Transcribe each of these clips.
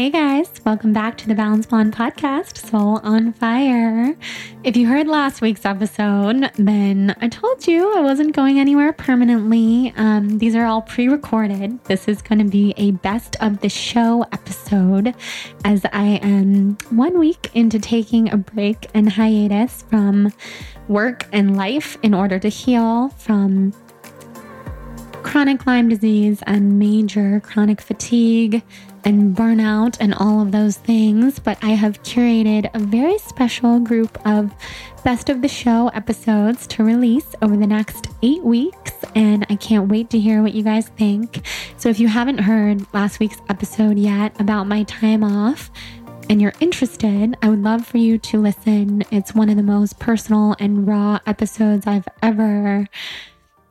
Hey guys, welcome back to the Balance Blonde podcast, Soul on Fire. If you heard last week's episode, then I told you I wasn't going anywhere permanently. Um, these are all pre recorded. This is going to be a best of the show episode as I am one week into taking a break and hiatus from work and life in order to heal from chronic Lyme disease and major chronic fatigue and burnout and all of those things, but I have curated a very special group of best of the show episodes to release over the next eight weeks, and I can't wait to hear what you guys think. So, if you haven't heard last week's episode yet about my time off, and you're interested, I would love for you to listen. It's one of the most personal and raw episodes I've ever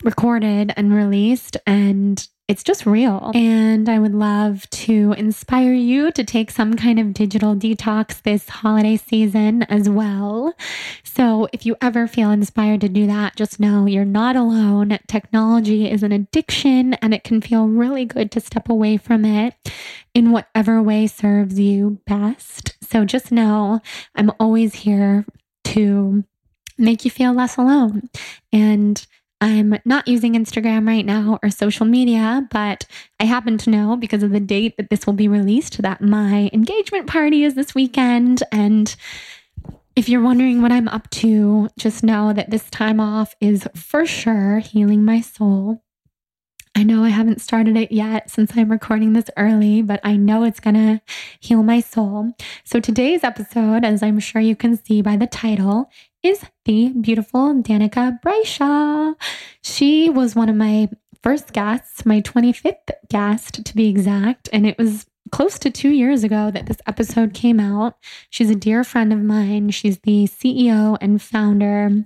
recorded and released, and it's just real. And I would love to inspire you to take some kind of digital detox this holiday season as well. So if you ever feel inspired to do that, just know you're not alone. Technology is an addiction and it can feel really good to step away from it in whatever way serves you best. So just know I'm always here to make you feel less alone. And I'm not using Instagram right now or social media, but I happen to know because of the date that this will be released that my engagement party is this weekend. And if you're wondering what I'm up to, just know that this time off is for sure healing my soul. I know I haven't started it yet since I'm recording this early, but I know it's to heal my soul. So today's episode, as I'm sure you can see by the title, is the beautiful Danika Brysha. She was one of my first guests, my 25th guest to be exact, and it was close to two years ago that this episode came out. She's a dear friend of mine. She's the CEO and founder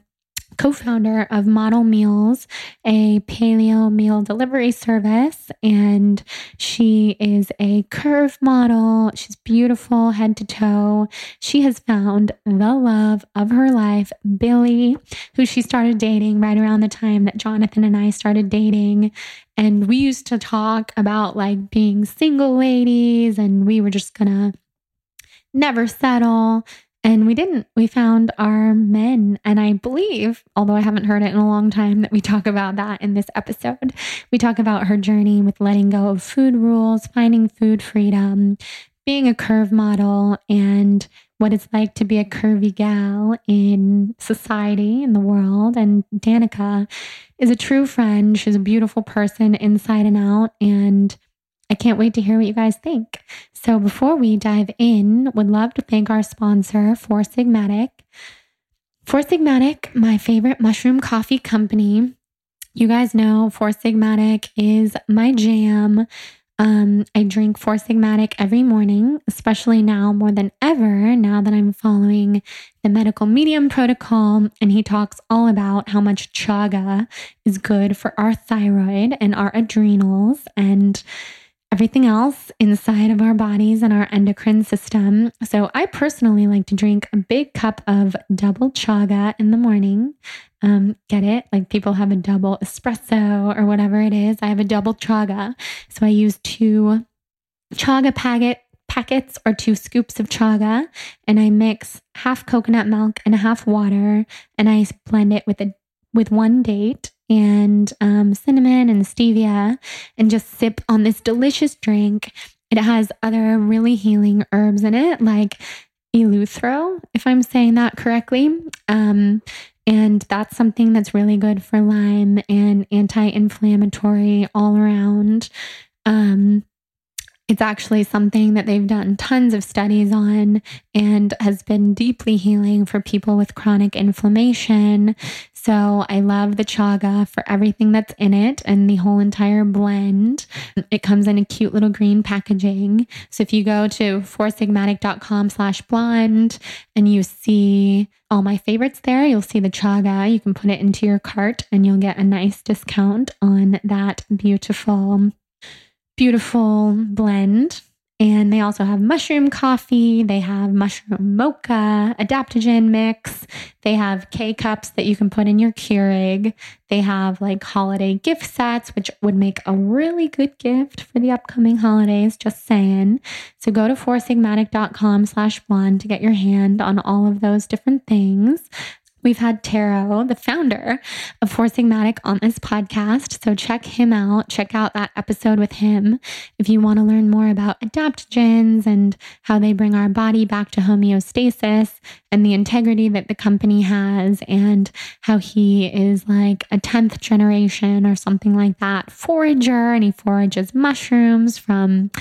co founder of Model Meals, a paleo meal delivery service. And she is a curve model. She's beautiful head to toe. She has found the love of her life, Billy, who she started dating right around the time that Jonathan and I started dating. And we used to talk about like being single ladies, and we were just gonna never settle. And we didn't. We found our men. And I believe, although I haven't heard it in a long time, that we talk about that in this episode. We talk about her journey with letting go of food rules, finding food freedom, being a curve model, and what it's like to be a curvy gal in society, in the world. And Danika is a true friend. She's a beautiful person inside and out. And I can't wait to hear what you guys think. So before we dive in, would love to thank our sponsor, Four Sigmatic. Four Sigmatic, my favorite mushroom coffee company. You guys know Four Sigmatic is my jam. Um, I drink Four Sigmatic every morning, especially now more than ever, now that I'm following the medical medium protocol. And he talks all about how much chaga is good for our thyroid and our adrenals. And everything else inside of our bodies and our endocrine system. So, I personally like to drink a big cup of double chaga in the morning. Um, get it? Like people have a double espresso or whatever it is. I have a double chaga. So, I use two chaga packet packets or two scoops of chaga and I mix half coconut milk and half water and I blend it with a with one date and um, cinnamon and stevia and just sip on this delicious drink. It has other really healing herbs in it, like eleuthero, if I'm saying that correctly. Um, and that's something that's really good for Lyme and anti inflammatory all around. Um, it's actually something that they've done tons of studies on and has been deeply healing for people with chronic inflammation. So I love the chaga for everything that's in it and the whole entire blend. It comes in a cute little green packaging. So if you go to foursigmatic.com slash blonde and you see all my favorites there, you'll see the chaga. You can put it into your cart and you'll get a nice discount on that beautiful beautiful blend. And they also have mushroom coffee, they have mushroom mocha, adaptogen mix, they have K cups that you can put in your Keurig. They have like holiday gift sets, which would make a really good gift for the upcoming holidays, just saying. So go to foursigmatic.com slash blonde to get your hand on all of those different things. We've had Tero, the founder of Four Sigmatic, on this podcast. So check him out. Check out that episode with him if you want to learn more about adaptogens and how they bring our body back to homeostasis and the integrity that the company has and how he is like a 10th generation or something like that forager and he forages mushrooms from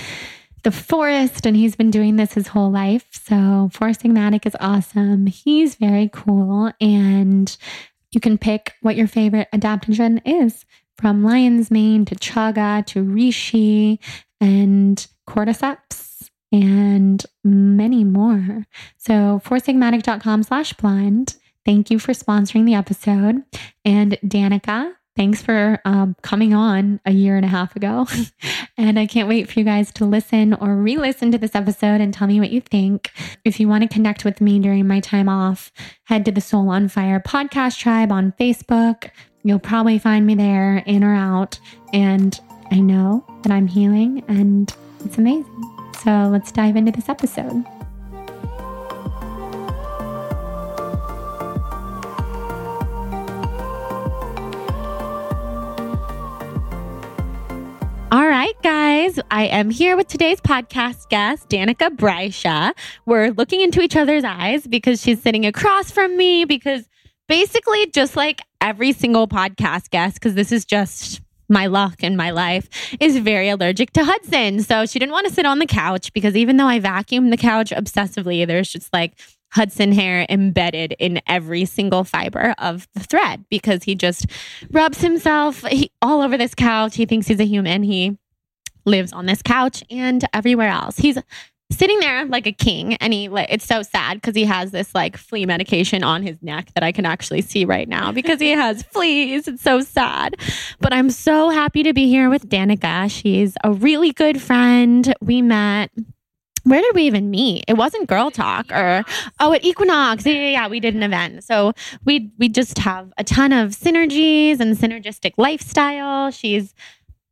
the forest and he's been doing this his whole life. So Four Sigmatic is awesome. He's very cool and you can pick what your favorite adaptogen is from lion's mane to chaga to reishi and cordyceps and many more. So foursigmatic.com slash blonde. Thank you for sponsoring the episode. And Danika, Thanks for um, coming on a year and a half ago. and I can't wait for you guys to listen or re listen to this episode and tell me what you think. If you want to connect with me during my time off, head to the Soul on Fire podcast tribe on Facebook. You'll probably find me there, in or out. And I know that I'm healing and it's amazing. So let's dive into this episode. Right, guys, I am here with today's podcast guest, Danika Brysha. We're looking into each other's eyes because she's sitting across from me. Because basically, just like every single podcast guest, because this is just my luck in my life, is very allergic to Hudson. So she didn't want to sit on the couch because even though I vacuum the couch obsessively, there's just like Hudson hair embedded in every single fiber of the thread because he just rubs himself all over this couch. He thinks he's a human. He lives on this couch and everywhere else. He's sitting there like a king and he it's so sad because he has this like flea medication on his neck that I can actually see right now because he has fleas. It's so sad. But I'm so happy to be here with Danika. She's a really good friend. We met where did we even meet? It wasn't Girl Talk or oh at Equinox. Yeah, yeah, yeah, we did an event. So we we just have a ton of synergies and synergistic lifestyle. She's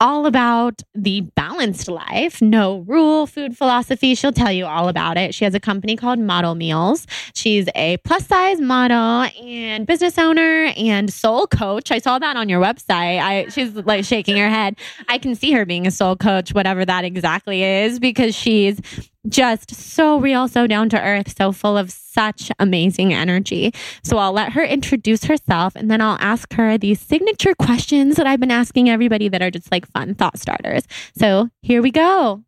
all about the balanced life, no rule food philosophy. She'll tell you all about it. She has a company called Model Meals. She's a plus size model and business owner and soul coach. I saw that on your website. I she's like shaking her head. I can see her being a soul coach, whatever that exactly is, because she's just so real, so down to earth, so full of such amazing energy. So I'll let her introduce herself and then I'll ask her these signature questions that I've been asking everybody that are just like fun thought starters. So here we go.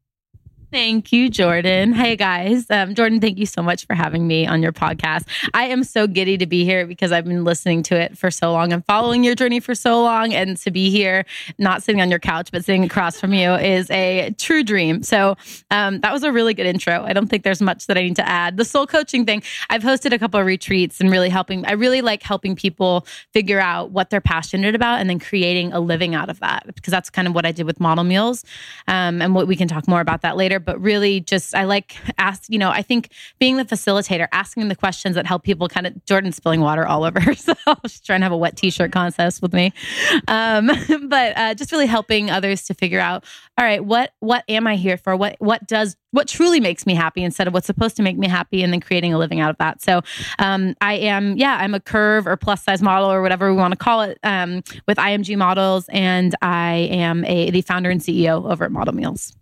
Thank you, Jordan. Hey, guys. Um, Jordan, thank you so much for having me on your podcast. I am so giddy to be here because I've been listening to it for so long and following your journey for so long. And to be here, not sitting on your couch, but sitting across from you is a true dream. So um, that was a really good intro. I don't think there's much that I need to add. The soul coaching thing, I've hosted a couple of retreats and really helping, I really like helping people figure out what they're passionate about and then creating a living out of that because that's kind of what I did with Model Meals. Um, and what we can talk more about that later but really just I like ask, you know, I think being the facilitator, asking the questions that help people kind of Jordan spilling water all over herself. She's trying to have a wet t-shirt contest with me. Um, but uh, just really helping others to figure out, all right, what what am I here for? What what does what truly makes me happy instead of what's supposed to make me happy and then creating a living out of that. So um, I am, yeah, I'm a curve or plus size model or whatever we want to call it um, with IMG models. And I am a the founder and CEO over at Model Meals.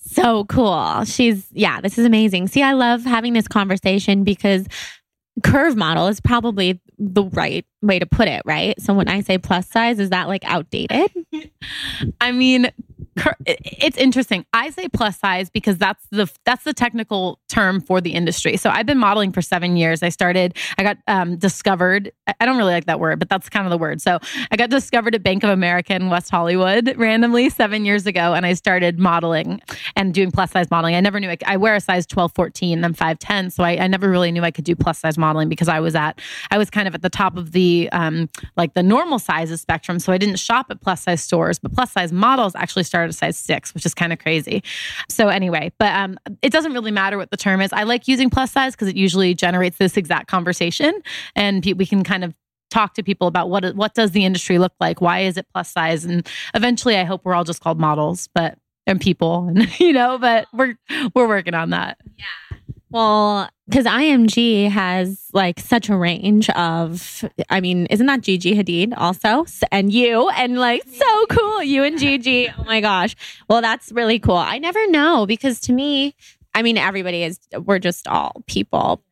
So cool. She's, yeah, this is amazing. See, I love having this conversation because curve model is probably the right way to put it, right? So when I say plus size, is that like outdated? I mean, it's interesting. I say plus size because that's the that's the technical term for the industry. So I've been modeling for seven years. I started. I got um, discovered. I don't really like that word, but that's kind of the word. So I got discovered at Bank of America in West Hollywood randomly seven years ago, and I started modeling and doing plus size modeling. I never knew I, I wear a size 12, 14. I'm 5'10", so I, I, never really knew I could do plus size modeling because I was at I was kind of at the top of the um, like the normal sizes spectrum. So I didn't shop at plus size stores, but plus size models actually started a size six, which is kind of crazy. So anyway, but um, it doesn't really matter what the term is. I like using plus size because it usually generates this exact conversation, and we can kind of talk to people about what what does the industry look like why is it plus size and eventually i hope we're all just called models but and people and you know but we're we're working on that yeah well, because IMG has like such a range of, I mean, isn't that Gigi Hadid also? And you, and like so cool. You and Gigi. Oh my gosh. Well, that's really cool. I never know because to me, I mean, everybody is, we're just all people,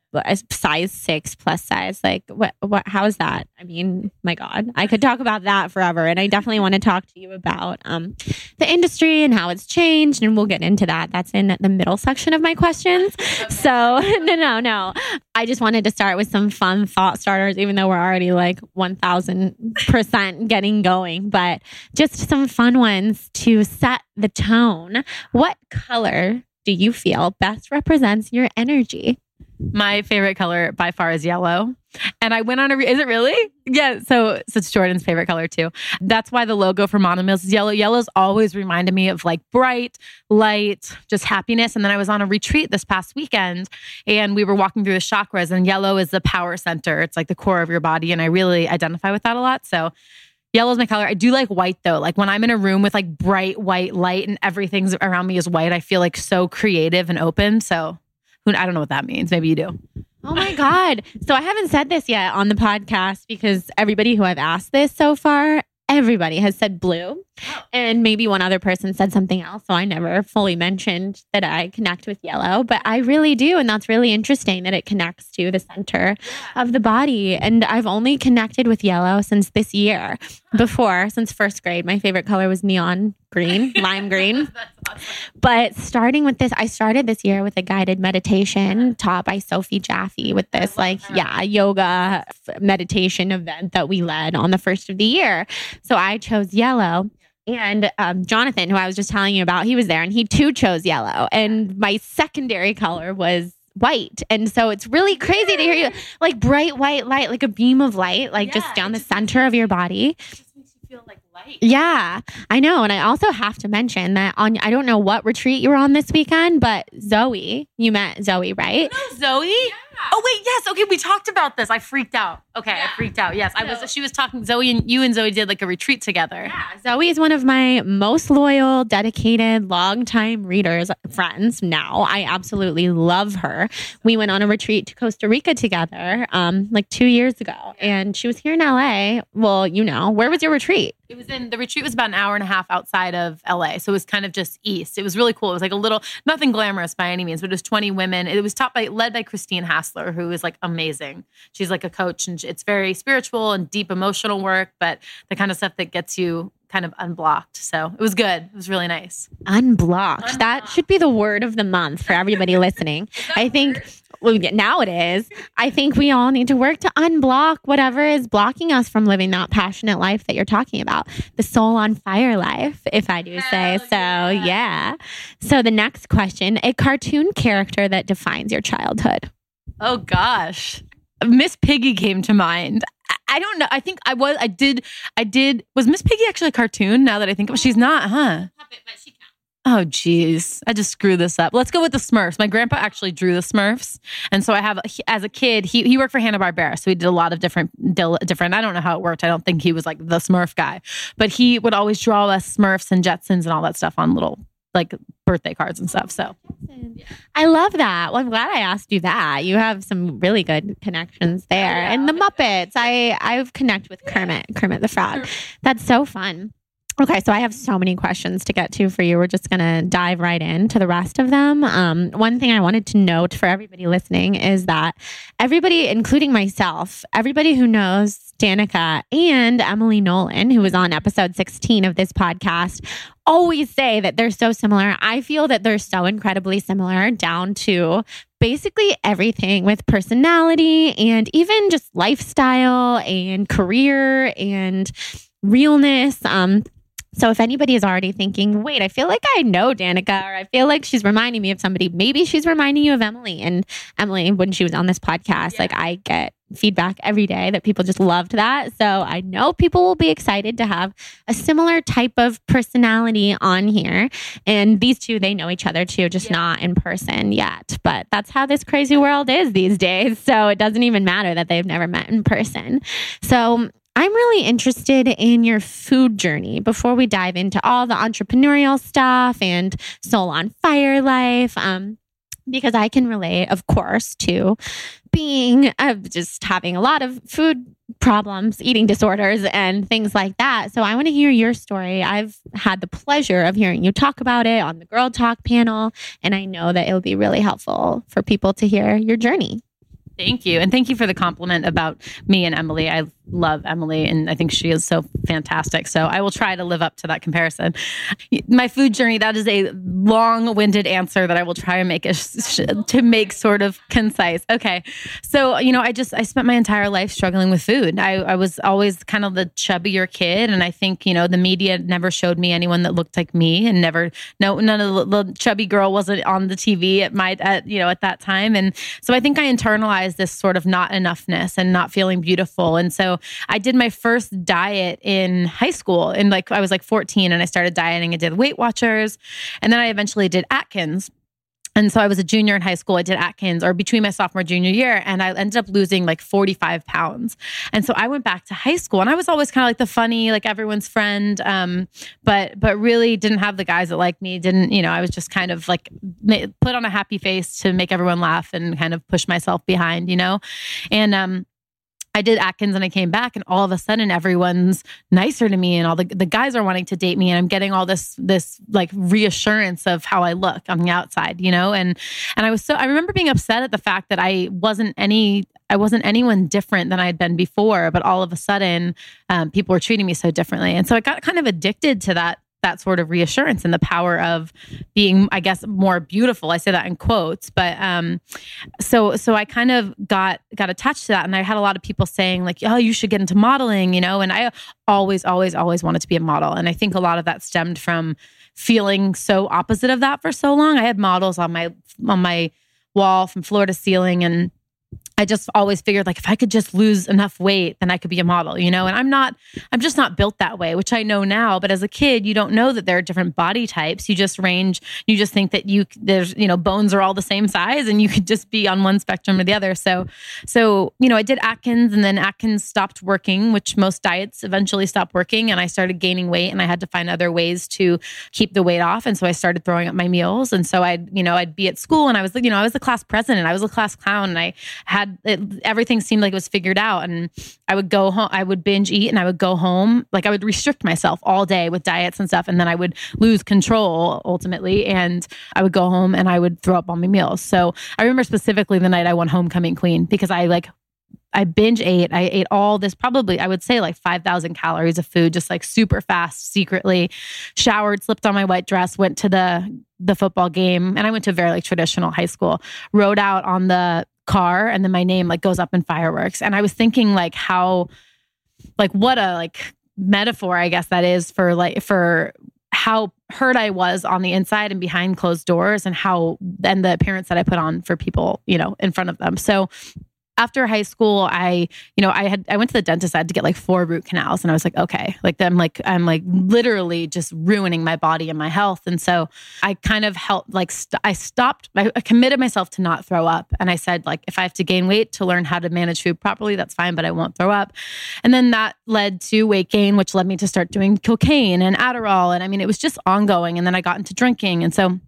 size six plus size. Like what what how is that? I mean, my God. I could talk about that forever. And I definitely want to talk to you about um the industry and how it's changed. And we'll get into that. That's in the middle section of my questions. So no, no, no. I just wanted to start with some fun thought starters, even though we're already like one thousand percent getting going, but just some fun ones to set the tone. What color do you feel best represents your energy? My favorite color by far is yellow. And I went on a, re- is it really? Yeah. So, so it's Jordan's favorite color too. That's why the logo for Model Meals is yellow. Yellow's always reminded me of like bright, light, just happiness. And then I was on a retreat this past weekend and we were walking through the chakras and yellow is the power center. It's like the core of your body. And I really identify with that a lot. So Yellow is my color. I do like white though. Like when I'm in a room with like bright white light and everything's around me is white, I feel like so creative and open. So I don't know what that means. Maybe you do. Oh my God. So I haven't said this yet on the podcast because everybody who I've asked this so far, everybody has said blue. Oh. And maybe one other person said something else. So I never fully mentioned that I connect with yellow, but I really do. And that's really interesting that it connects to the center of the body. And I've only connected with yellow since this year. Before, since first grade, my favorite color was neon green, lime green. Awesome. But starting with this, I started this year with a guided meditation taught by Sophie Jaffe with this, like, yeah, yoga meditation event that we led on the first of the year. So I chose yellow. And um, Jonathan, who I was just telling you about, he was there and he too chose yellow. And my secondary color was white. And so it's really crazy to hear you like bright white light, like a beam of light, like yeah, just down the center of your body. Just makes you feel like light. Yeah, I know. And I also have to mention that on, I don't know what retreat you were on this weekend, but Zoe, you met Zoe, right? Zoe? Yeah. Oh wait, yes. Okay, we talked about this. I freaked out. Okay, yeah. I freaked out. Yes, so, I was. She was talking. Zoe and you and Zoe did like a retreat together. Yeah, Zoe is one of my most loyal, dedicated, longtime readers, friends. Now I absolutely love her. We went on a retreat to Costa Rica together, um, like two years ago, and she was here in LA. Well, you know, where was your retreat? It was in the retreat was about an hour and a half outside of LA. So it was kind of just east. It was really cool. It was like a little nothing glamorous by any means, but it was 20 women. It was taught by led by Christine Hassler, who is like amazing. She's like a coach and it's very spiritual and deep emotional work, but the kind of stuff that gets you kind of unblocked. So it was good. It was really nice. Unblocked. unblocked. That should be the word of the month for everybody listening. I think well, now it is. I think we all need to work to unblock whatever is blocking us from living that passionate life that you're talking about, the soul on fire life, if I do say so. Yeah. yeah. So the next question, a cartoon character that defines your childhood. Oh gosh. Miss Piggy came to mind. I don't know. I think I was. I did. I did. Was Miss Piggy actually a cartoon? Now that I think of it, she's not, huh? Oh, geez. I just screwed this up. Let's go with the Smurfs. My grandpa actually drew the Smurfs. And so I have, as a kid, he, he worked for Hanna-Barbera. So he did a lot of different, different, I don't know how it worked. I don't think he was like the Smurf guy, but he would always draw us Smurfs and Jetsons and all that stuff on little like birthday cards and stuff. So I love that. Well, I'm glad I asked you that. You have some really good connections there. Yeah. And the Muppets. I I've connect with Kermit, Kermit the Frog. That's so fun. Okay, so I have so many questions to get to for you. We're just going to dive right into the rest of them. Um, one thing I wanted to note for everybody listening is that everybody, including myself, everybody who knows Danika and Emily Nolan, who was on episode 16 of this podcast, always say that they're so similar. I feel that they're so incredibly similar down to basically everything with personality and even just lifestyle and career and realness. Um, so if anybody is already thinking, wait, I feel like I know Danika, or I feel like she's reminding me of somebody, maybe she's reminding you of Emily. And Emily, when she was on this podcast, yeah. like I get feedback every day that people just loved that. So I know people will be excited to have a similar type of personality on here. And these two, they know each other too, just yeah. not in person yet. But that's how this crazy world is these days. So it doesn't even matter that they've never met in person. So I'm really interested in your food journey before we dive into all the entrepreneurial stuff and soul on fire life. Um, because I can relate, of course, to being uh, just having a lot of food problems, eating disorders, and things like that. So I want to hear your story. I've had the pleasure of hearing you talk about it on the Girl Talk panel, and I know that it'll be really helpful for people to hear your journey. Thank you. And thank you for the compliment about me and Emily. I love Emily and I think she is so fantastic. So I will try to live up to that comparison. My food journey, that is a long winded answer that I will try and make a, to make sort of concise. Okay. So, you know, I just, I spent my entire life struggling with food. I, I was always kind of the chubbier kid. And I think, you know, the media never showed me anyone that looked like me and never, no, none of the, the chubby girl wasn't on the TV at my, at, you know, at that time. And so I think I internalized this sort of not enoughness and not feeling beautiful. And so I did my first diet in high school and like I was like 14 and I started dieting. I did Weight Watchers and then I eventually did Atkins. And so I was a junior in high school. I did Atkins or between my sophomore junior year, and I ended up losing like 45 pounds. And so I went back to high school, and I was always kind of like the funny, like everyone's friend, um, but but really didn't have the guys that liked me. Didn't you know? I was just kind of like put on a happy face to make everyone laugh and kind of push myself behind, you know. And um, I did Atkins and I came back and all of a sudden everyone's nicer to me and all the, the guys are wanting to date me and I'm getting all this this like reassurance of how I look on the outside, you know? And and I was so I remember being upset at the fact that I wasn't any I wasn't anyone different than I had been before, but all of a sudden um, people were treating me so differently. And so I got kind of addicted to that that sort of reassurance and the power of being i guess more beautiful. I say that in quotes but um so so i kind of got got attached to that. And i had a lot of people saying like oh you should get into modeling you know? And i always always always wanted to be a model. And i think a lot of that stemmed from feeling so opposite of that for so long. I had models on my on my wall from floor to ceiling and I just always figured like if I could just lose enough weight, then I could be a model, you know? And I'm not, I'm just not built that way, which I know now. But as a kid, you don't know that there are different body types. You just range, you just think that you, there's, you know, bones are all the same size and you could just be on one spectrum or the other. So, so, you know, I did Atkins and then Atkins stopped working, which most diets eventually stop working. And I started gaining weight and I had to find other ways to keep the weight off. And so I started throwing up my meals. And so I'd, you know, I'd be at school and I was, you know, I was the class president, I was a class clown and I had, had it, everything seemed like it was figured out and i would go home i would binge eat and i would go home like i would restrict myself all day with diets and stuff and then i would lose control ultimately and i would go home and i would throw up on my meals so i remember specifically the night i went homecoming queen because i like I binge ate. I ate all this, probably, I would say like 5,000 calories of food, just like super fast, secretly. Showered, slipped on my white dress, went to the the football game, and I went to a very like traditional high school. Rode out on the car and then my name like goes up in fireworks. And i was thinking like how like what a like metaphor i guess that is for like for how hurt i was on the inside and behind closed doors and how and the appearance that i put on for people you know in front of them. So after high school, I, you know, I had I went to the dentist. I had to get like four root canals, and I was like, okay, like I'm like I'm like literally just ruining my body and my health. And so I kind of helped like st- I stopped. I, I committed myself to not throw up, and I said like if I have to gain weight to learn how to manage food properly, that's fine, but I won't throw up. And then that led to weight gain, which led me to start doing cocaine and Adderall, and I mean it was just ongoing. And then I got into drinking, and so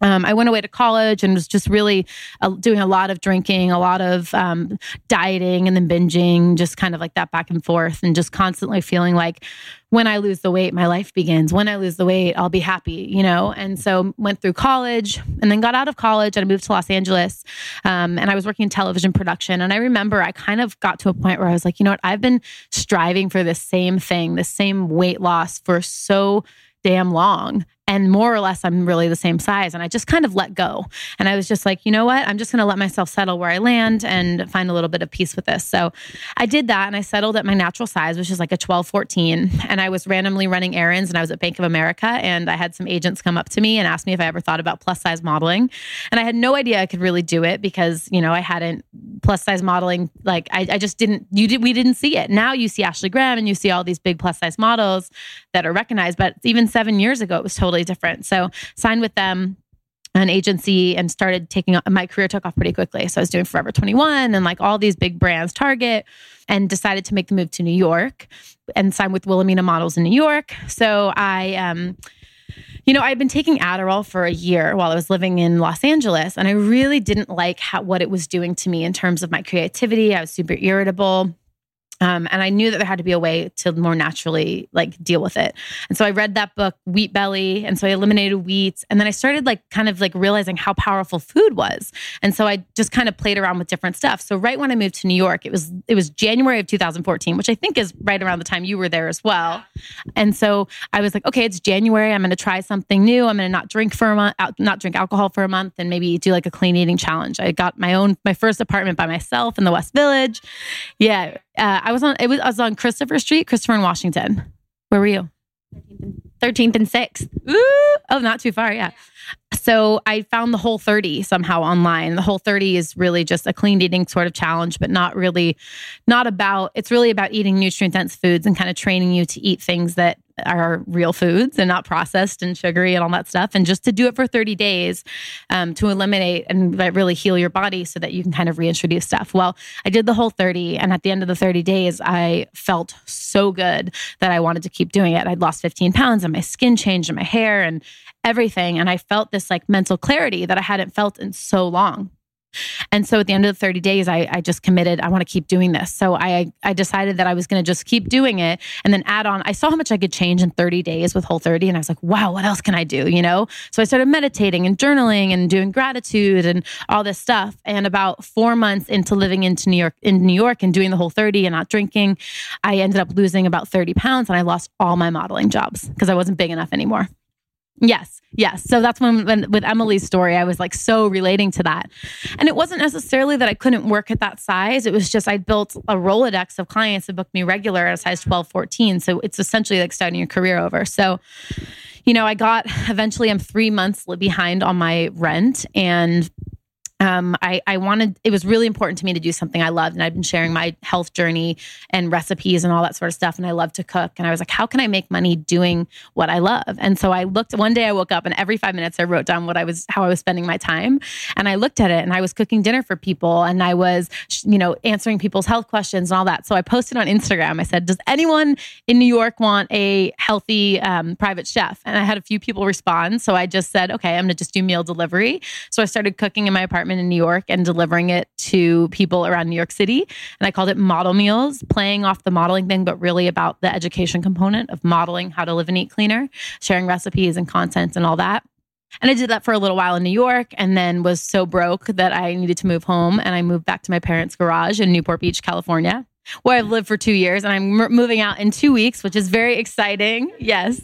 um, I went away to college and was just really uh, doing a lot of drinking, a lot of um, dieting, and then binging, just kind of like that back and forth, and just constantly feeling like when I lose the weight, my life begins. When I lose the weight, I'll be happy, you know? And so went through college and then got out of college and I moved to Los Angeles. Um, and I was working in television production. And I remember I kind of got to a point where I was like, you know what? I've been striving for the same thing, the same weight loss for so damn long and more or less I'm really the same size. And I just kind of let go. And I was just like, you know what? I'm just going to let myself settle where I land and find a little bit of peace with this. So I did that and I settled at my natural size, which is like a 12, 14. And I was randomly running errands and I was at Bank of America and I had some agents come up to me and ask me if I ever thought about plus size modeling. And I had no idea I could really do it because, you know, I hadn't plus size modeling. Like I, I just didn't, you did, we didn't see it. Now you see Ashley Graham and you see all these big plus size models that are recognized. But even seven years ago, it was totally different. So signed with them an agency and started taking my career took off pretty quickly. So I was doing Forever 21 and like all these big brands, Target, and decided to make the move to New York and sign with Wilhelmina Models in New York. So I um you know, I'd been taking Adderall for a year while I was living in Los Angeles, and I really didn't like how, what it was doing to me in terms of my creativity. I was super irritable. Um, and I knew that there had to be a way to more naturally like deal with it. And so I read that book, Wheat Belly. And so I eliminated wheat. And then I started like kind of like realizing how powerful food was. And so I just kind of played around with different stuff. So right when I moved to New York, it was it was January of 2014, which I think is right around the time you were there as well. And so I was like, okay, it's January. I'm going to try something new. I'm going to not drink for a month, not drink alcohol for a month, and maybe do like a clean eating challenge. I got my own my first apartment by myself in the West Village. Yeah uh, I was on it was I was on Christopher Street, Christopher in Washington. Where were you? 13th and 6th. Ooh, oh, not too far. Yeah. So I found the whole 30 somehow online. The whole 30 is really just a clean eating sort of challenge, but not really, not about, it's really about eating nutrient dense foods and kind of training you to eat things that are real foods and not processed and sugary and all that stuff. And just to do it for 30 days um, to eliminate and really heal your body so that you can kind of reintroduce stuff. Well, I did the whole 30. And at the end of the 30 days, I felt so good that I wanted to keep doing it. I'd lost 15 pounds and my skin changed and my hair and everything. And I felt this like mental clarity that I hadn't felt in so long. And so at the end of the 30 days, I, I just committed, I want to keep doing this. So I, I decided that I was going to just keep doing it and then add on. I saw how much I could change in 30 days with Whole 30. And I was like, wow, what else can I do? You know? So I started meditating and journaling and doing gratitude and all this stuff. And about four months into living into New York, in New York and doing the Whole 30 and not drinking, I ended up losing about 30 pounds and I lost all my modeling jobs because I wasn't big enough anymore. Yes, yes. So that's when, when with Emily's story, I was like so relating to that. And it wasn't necessarily that I couldn't work at that size. It was just I built a Rolodex of clients that booked me regular at a size 12, 14. So it's essentially like starting your career over. So, you know, I got eventually I'm three months behind on my rent and um, I, I wanted, it was really important to me to do something I loved. And I've been sharing my health journey and recipes and all that sort of stuff. And I love to cook. And I was like, how can I make money doing what I love? And so I looked, one day I woke up and every five minutes I wrote down what I was, how I was spending my time. And I looked at it and I was cooking dinner for people and I was, you know, answering people's health questions and all that. So I posted on Instagram, I said, does anyone in New York want a healthy um, private chef? And I had a few people respond. So I just said, okay, I'm going to just do meal delivery. So I started cooking in my apartment apartment in New York and delivering it to people around New York City. And I called it Model Meals, playing off the modeling thing, but really about the education component of modeling how to live and eat cleaner, sharing recipes and content and all that. And I did that for a little while in New York and then was so broke that I needed to move home. And I moved back to my parents' garage in Newport Beach, California where I've lived for two years, and I'm m- moving out in two weeks, which is very exciting. Yes,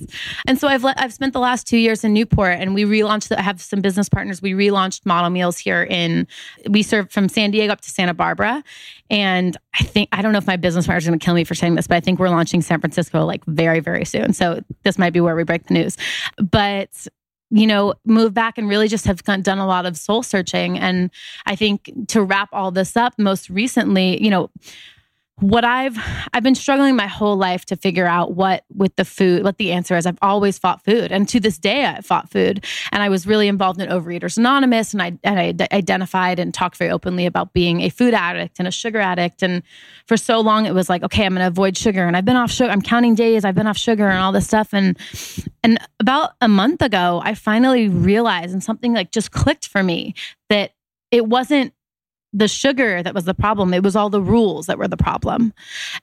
and so I've le- I've spent the last two years in Newport, and we relaunched. I have some business partners. We relaunched Model Meals here in. We serve from San Diego up to Santa Barbara, and I think I don't know if my business partner's are going to kill me for saying this, but I think we're launching San Francisco like very very soon. So this might be where we break the news, but you know, move back and really just have done a lot of soul searching. And I think to wrap all this up, most recently, you know, what I've I've been struggling my whole life to figure out what with the food what the answer is. I've always fought food, and to this day I fought food. And I was really involved in Overeaters Anonymous, and I and I d- identified and talked very openly about being a food addict and a sugar addict. And for so long it was like, okay, I'm going to avoid sugar, and I've been off sugar. I'm counting days I've been off sugar and all this stuff. And and about a month ago, I finally realized, and something like just clicked for me that it wasn't the sugar that was the problem. It was all the rules that were the problem.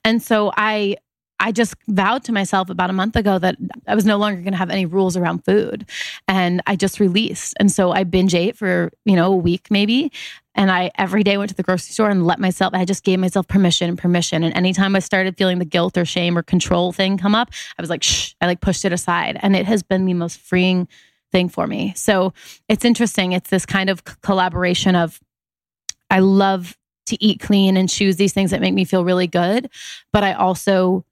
And so I I just vowed to myself about a month ago that I was no longer going to have any rules around food. And I just released. And so I binge ate for, you know, a week maybe. And I every day went to the grocery store and let myself, I just gave myself permission and permission. And anytime I started feeling the guilt or shame or control thing come up, I was like, shh, I like pushed it aside. And it has been the most freeing thing for me. So it's interesting. It's this kind of collaboration of I love to eat clean and choose these things that make me feel really good. But I also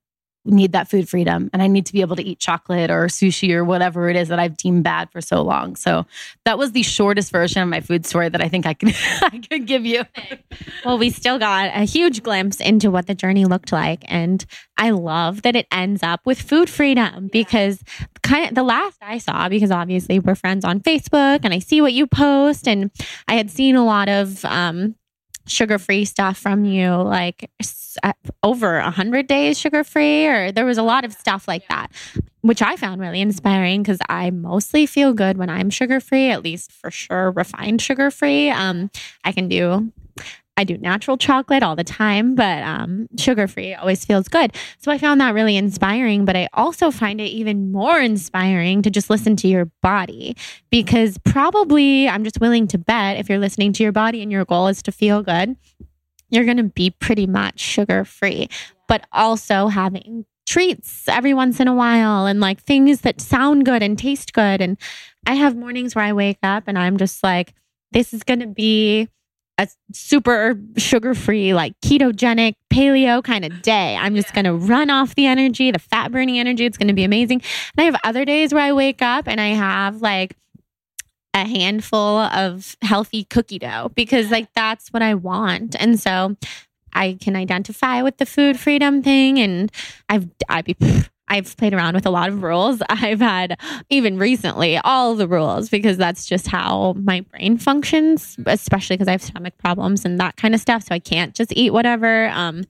need that food freedom and I need to be able to eat chocolate or sushi or whatever it is that I've deemed bad for so long. So that was the shortest version of my food story that I think I can I could give you. well, we still got a huge glimpse into what the journey looked like and I love that it ends up with food freedom because kind of the last I saw because obviously we're friends on Facebook and I see what you post and I had seen a lot of um sugar free stuff from you, like uh, over a hundred days sugar free, or there was a lot of stuff like that, which I found really inspiring because I mostly feel good when I'm sugar free, at least for sure, refined sugar free. Um, I can do I do natural chocolate all the time, but um, sugar free always feels good. So I found that really inspiring. But I also find it even more inspiring to just listen to your body because probably I'm just willing to bet if you're listening to your body and your goal is to feel good, you're going to be pretty much sugar free, but also having treats every once in a while and like things that sound good and taste good. And I have mornings where I wake up and I'm just like, this is going to be a super sugar free, like ketogenic, paleo kind of day. I'm just going to run off the energy, the fat burning energy. It's going to be amazing. And I have other days where I wake up and I have like a handful of healthy cookie dough because like that's what I want. And so I can identify with the food freedom thing and I've I be I've played around with a lot of rules. I've had even recently all the rules because that's just how my brain functions, especially because I have stomach problems and that kind of stuff. So I can't just eat whatever. Um,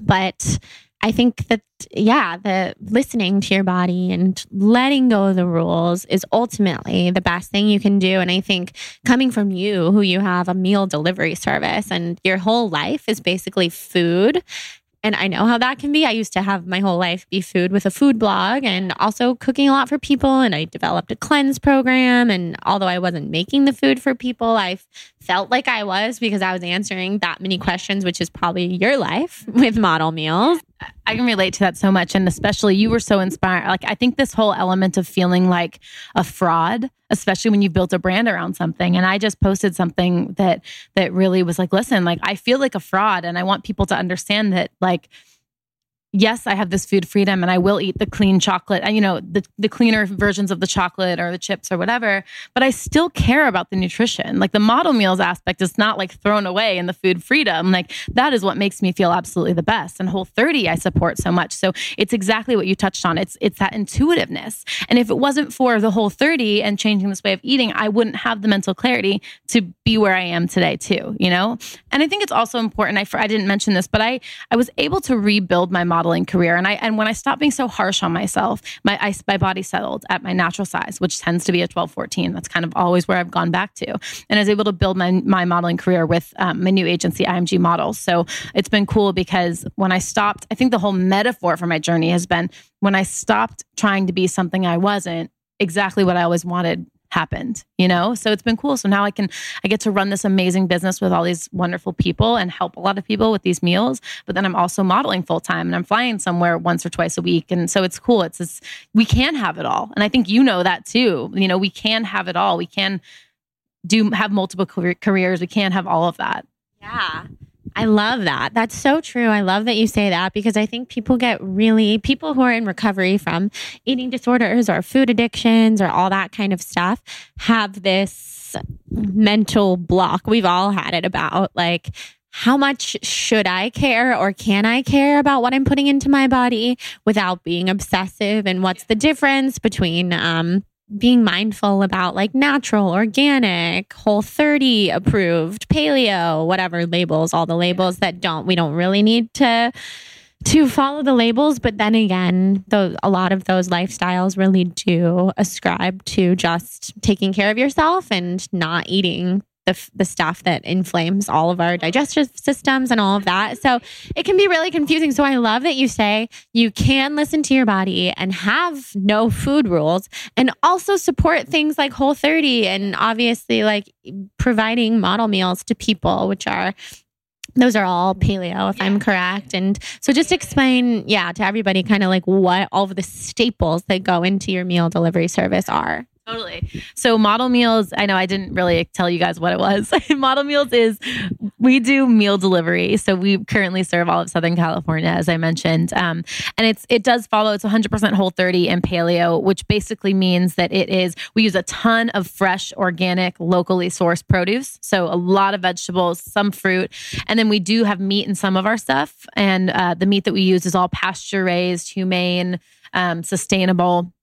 but I think that, yeah, the listening to your body and letting go of the rules is ultimately the best thing you can do. And I think coming from you, who you have a meal delivery service and your whole life is basically food and I know how that can be. I used to have my whole life be food with a food blog and also cooking a lot for people. And I developed a cleanse program. And although I wasn't making the food for people, I felt like I was because I was answering that many questions, which is probably your life with model meals. I can relate to that so much. And especially you were so inspired. Like, I think this whole element of feeling like a fraud, especially when you've built a brand around something. And I just posted something that, that really was like, listen, like, I feel like a fraud. And I want people to understand that, like, yes, I have this food freedom and I will eat the clean chocolate and, you know, the, the cleaner versions of the chocolate or the chips or whatever, but I still care about the nutrition. Like the model meals aspect is not like thrown away in the food freedom. Like that is what makes me feel absolutely the best. And Whole 30 I support so much. So it's exactly what you touched on. It's it's that intuitiveness. And if it wasn't for the Whole 30 and changing this way of eating, I wouldn't have the mental clarity to be where I am today too, you know? And I think it's also important I I didn't mention this, but I I was able to rebuild my model modeling career. And I and when I stopped being so harsh on myself, my I, my body settled at my natural size, which tends to be a 12, 14. That's kind of always where I've gone back to. And I was able to build my my modeling career with um, my new agency, IMG Models. So it's been cool because when I stopped, I think the whole metaphor for my journey has been when I stopped trying to be something I wasn't, exactly what I always wanted happened, you know? So it's been cool. So now I can, I get to run this amazing business with all these wonderful people and help a lot of people with these meals. But then I'm also modeling full time and I'm flying somewhere once or twice a week. And so it's cool. It's this, we can have it all. And I think you know that too. You know, we can have it all. We can do, have multiple careers. We can have all of that. Yeah. I love that. That's so true. I love that you say that because I think people get really, people who are in recovery from eating disorders or food addictions or all that kind of stuff have this mental block. We've all had it about like, how much should I care or can I care about what I'm putting into my body without being obsessive? And what's the difference between um, being mindful about like natural, organic, whole 30 approved, paleo, whatever labels, all the labels that don't, we don't really need to to follow the labels. But then again those, a lot of those lifestyles really do ascribe to just taking care of yourself and not eating the, the stuff that inflames all of our digestive systems and all of that. So it can be really confusing. So I love that you say you can listen to your body and have no food rules and also support things like Whole 30 and obviously like providing model meals to people, which are those are all paleo if i'm correct and so just explain yeah to everybody kind of like what all of the staples that go into your meal delivery service are Totally. So model meals, I know I didn't really tell you guys what it was. model meals is we do meal delivery. So we currently serve all of Southern California, as I mentioned. Um, and it's it does follow, it's 100% whole 30 and paleo, which basically means that it is, we use a ton of fresh, organic, locally sourced produce. So a lot of vegetables, some fruit. And then we do have meat in some of our stuff. And uh, the meat that we use is all pasture raised, humane, um, sustainable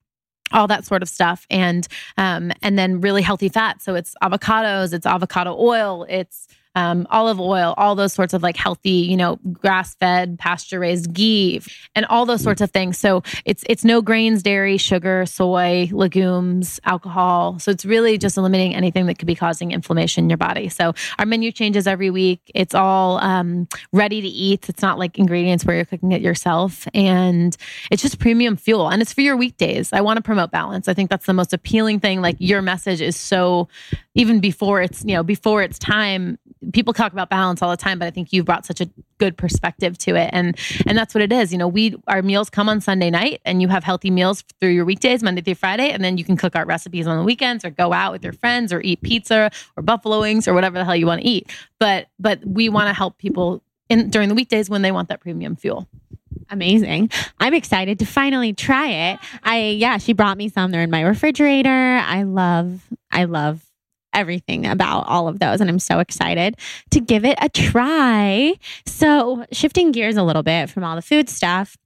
all that sort of stuff. And um, and then really healthy fat. So it's avocados it's avocado oil it's um, olive oil, all those sorts of like healthy, you know, grass fed, pasture raised ghee, and all those sorts of things. So it's it's no grains, dairy, sugar, soy, legumes, alcohol. So it's really just eliminating anything that could be causing inflammation in your body. So our menu changes every week. It's all um, ready to eat. It's not like ingredients where you're cooking it yourself, and it's just premium fuel. And it's for your weekdays. I want to promote balance. I think that's the most appealing thing. Like your message is so even before it's you know before it's time people talk about balance all the time but i think you've brought such a good perspective to it and and that's what it is you know we our meals come on sunday night and you have healthy meals through your weekdays monday through friday and then you can cook our recipes on the weekends or go out with your friends or eat pizza or buffalo wings or whatever the hell you want to eat but but we want to help people in during the weekdays when they want that premium fuel Amazing. I'm excited to finally try it. I yeah, she brought me some. They're in my refrigerator. I love I love everything about all of those. And I'm so excited to give it a try. So, shifting gears a little bit from all the food stuff,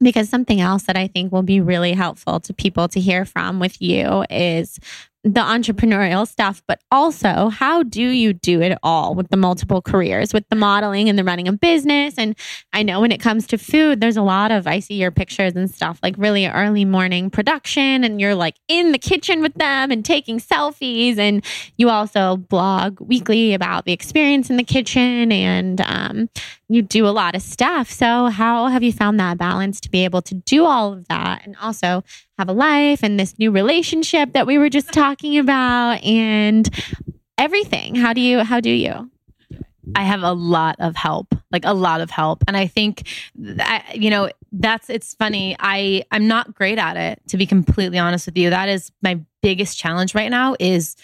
because something else that I think will be really helpful to people to hear from with you is the entrepreneurial stuff, but also how do you do it all with the multiple careers, with the modeling and the running a business? And I know when it comes to food, there's a lot of, I see your pictures and stuff like really early morning production, and you're like in the kitchen with them and taking selfies. And you also blog weekly about the experience in the kitchen and um, you do a lot of stuff. So, how have you found that balance to be able to do all of that and also have a life and this new relationship that we were just talking about and everything? How do you how do you? I have a lot of help, like a lot of help. And I think that, you know, that's it's funny. I I'm not great at it to be completely honest with you. That is my biggest challenge right now is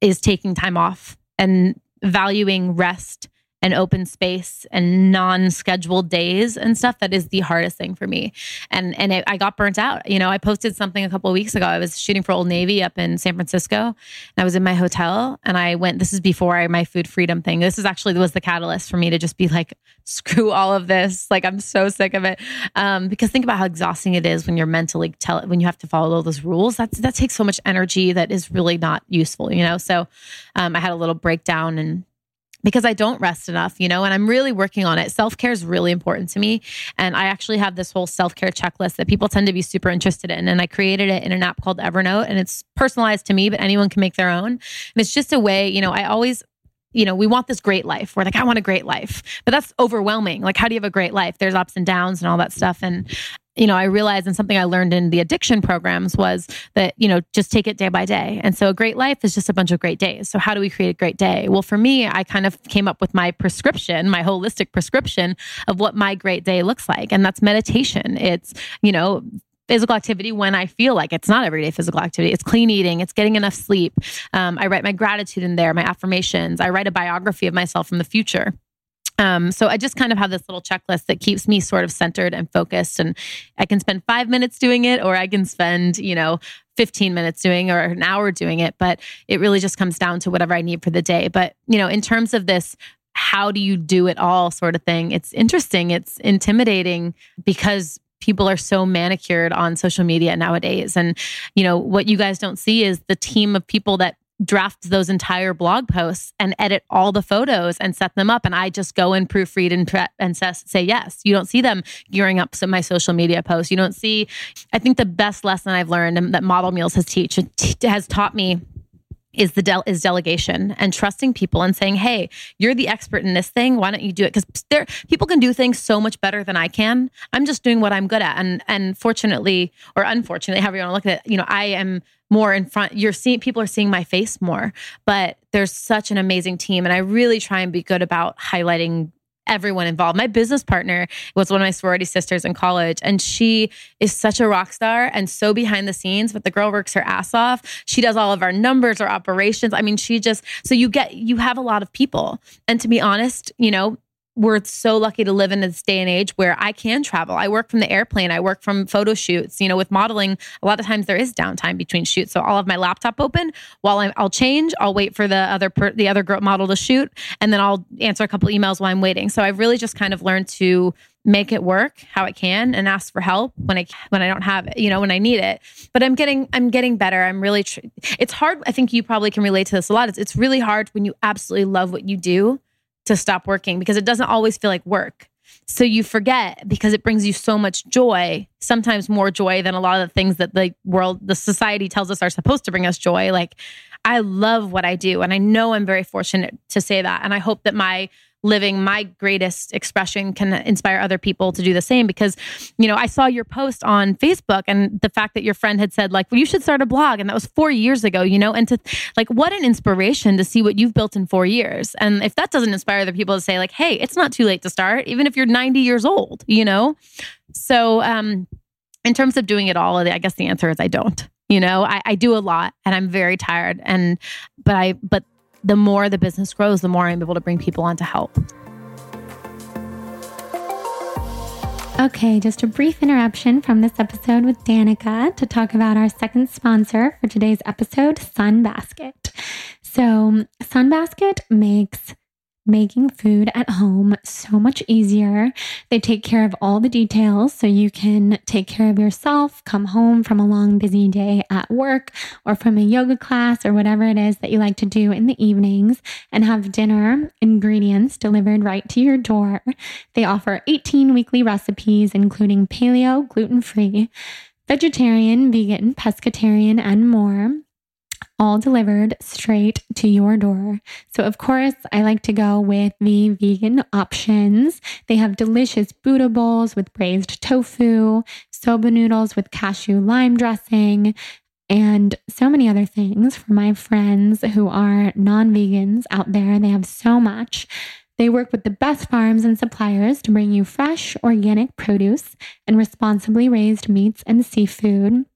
is taking time off and valuing rest and open space and non-scheduled days and stuff that is the hardest thing for me. And and it, i got burnt out. You know i posted something a couple of weeks ago. I was shooting for old navy up in san francisco and i was in my hotel and i went this is before I, my food freedom thing. This is actually was the catalyst for me to just be like screw all of this. Like i'm so sick of it. Um, because think about how exhausting it is when you're mentally tell when you have to follow all those rules. That's that takes so much energy that is really not useful you know? So um, i had a little breakdown and because I don't rest enough, you know, and I'm really working on it. Self care is really important to me. And I actually have this whole self care checklist that people tend to be super interested in. And I created it in an app called Evernote and it's personalized to me, but anyone can make their own. And it's just a way, you know, I always, you know, we want this great life. We're like, I want a great life, but that's overwhelming. Like, how do you have a great life? There's ups and downs and all that stuff. And you know, I realized and something I learned in the addiction programs was that, you know, just take it day by day. And so a great life is just a bunch of great days. So how do we create a great day? Well, for me, I kind of came up with my prescription, my holistic prescription of what my great day looks like. And that's meditation. It's, you know, physical activity when I feel like it's not everyday physical activity. It's clean eating, it's getting enough sleep. Um, I write my gratitude in there, my affirmations. I write a biography of myself from the future. Um, so I just kind of have this little checklist that keeps me sort of centered and focused. And I can spend five minutes doing it, or I can spend, you know, 15 minutes doing or an hour doing it. But it really just comes down to whatever I need for the day. But, you know, in terms of this how do you do it all sort of thing. It's interesting. It's intimidating because people are so manicured on social media nowadays. And, you know, what you guys don't see is the team of people that draft those entire blog posts and edit all the photos and set them up. And i just go and proofread and prep and say yes you don't see them gearing up some my social media posts. You don't see i think the best lesson i've learned that model meals has teach has taught me is the del- is delegation and trusting people and saying, "Hey, you're the expert in this thing. Why don't you do it?" Because there, people can do things so much better than I can. I'm just doing what I'm good at, and and fortunately or unfortunately, however you want to look at it, you know, I am more in front. You're seeing people are seeing my face more, but there's such an amazing team, and I really try and be good about highlighting everyone involved. My business partner was one of my sorority sisters in college, and she is such a rock star and so behind the scenes, but the girl works her ass off. She does all of our numbers, our operations. I mean, she just, so you get, you have a lot of people. And to be honest, you know, we're so lucky to live in this day and age where I can travel. I work from the airplane. I work from photo shoots. You know, with modeling, a lot of times there is downtime between shoots. So I'll have my laptop open while I'm, I'll change. I'll wait for the other per, the other girl model to shoot, and then I'll answer a couple emails while I'm waiting. So I've really just kind of learned to make it work how I can and ask for help when I when I don't have it, you know, when I need it. But I'm getting I'm getting better. I'm really tr- it's hard. I think you probably can relate to this a lot. It's it's really hard when you absolutely love what you do to stop working because it doesn't always feel like work. So you forget because it brings you so much joy, sometimes more joy than a lot of the things that the world, the society tells us are supposed to bring us joy. Like, I love what I do. And I know I'm very fortunate to say that. And I hope that my living my greatest expression can inspire other people to do the same because you know i saw your post on facebook and the fact that your friend had said like well you should start a blog and that was four years ago you know and to like what an inspiration to see what you've built in four years. And if that doesn't inspire other people to say like hey it's not too late to start even if you're 90 years old you know? So um in terms of doing it all i guess the answer is i don't you know? I, I do a lot and i'm very tired and but i but the more the business grows, the more I'm able to bring people on to help. Okay, just a brief interruption from this episode with Danika to talk about our second sponsor for today's episode, Sunbasket. So, Sunbasket makes making food at home so much easier. They take care of all the details so you can take care of yourself, come home from a long, busy day at work or from a yoga class or whatever it is that you like to do in the evenings and have dinner ingredients delivered right to your door. They offer 18 weekly recipes, including paleo, gluten free, vegetarian, vegan, pescatarian, and more all delivered straight to your door. So, of course, I like to go with the vegan options. They have delicious Buddha bowls with braised tofu, soba noodles with cashew lime dressing, and so many other things for my friends who are non vegans out there. They have so much. They work with the best farms and suppliers to bring you fresh, organic produce and responsibly raised meats and seafood.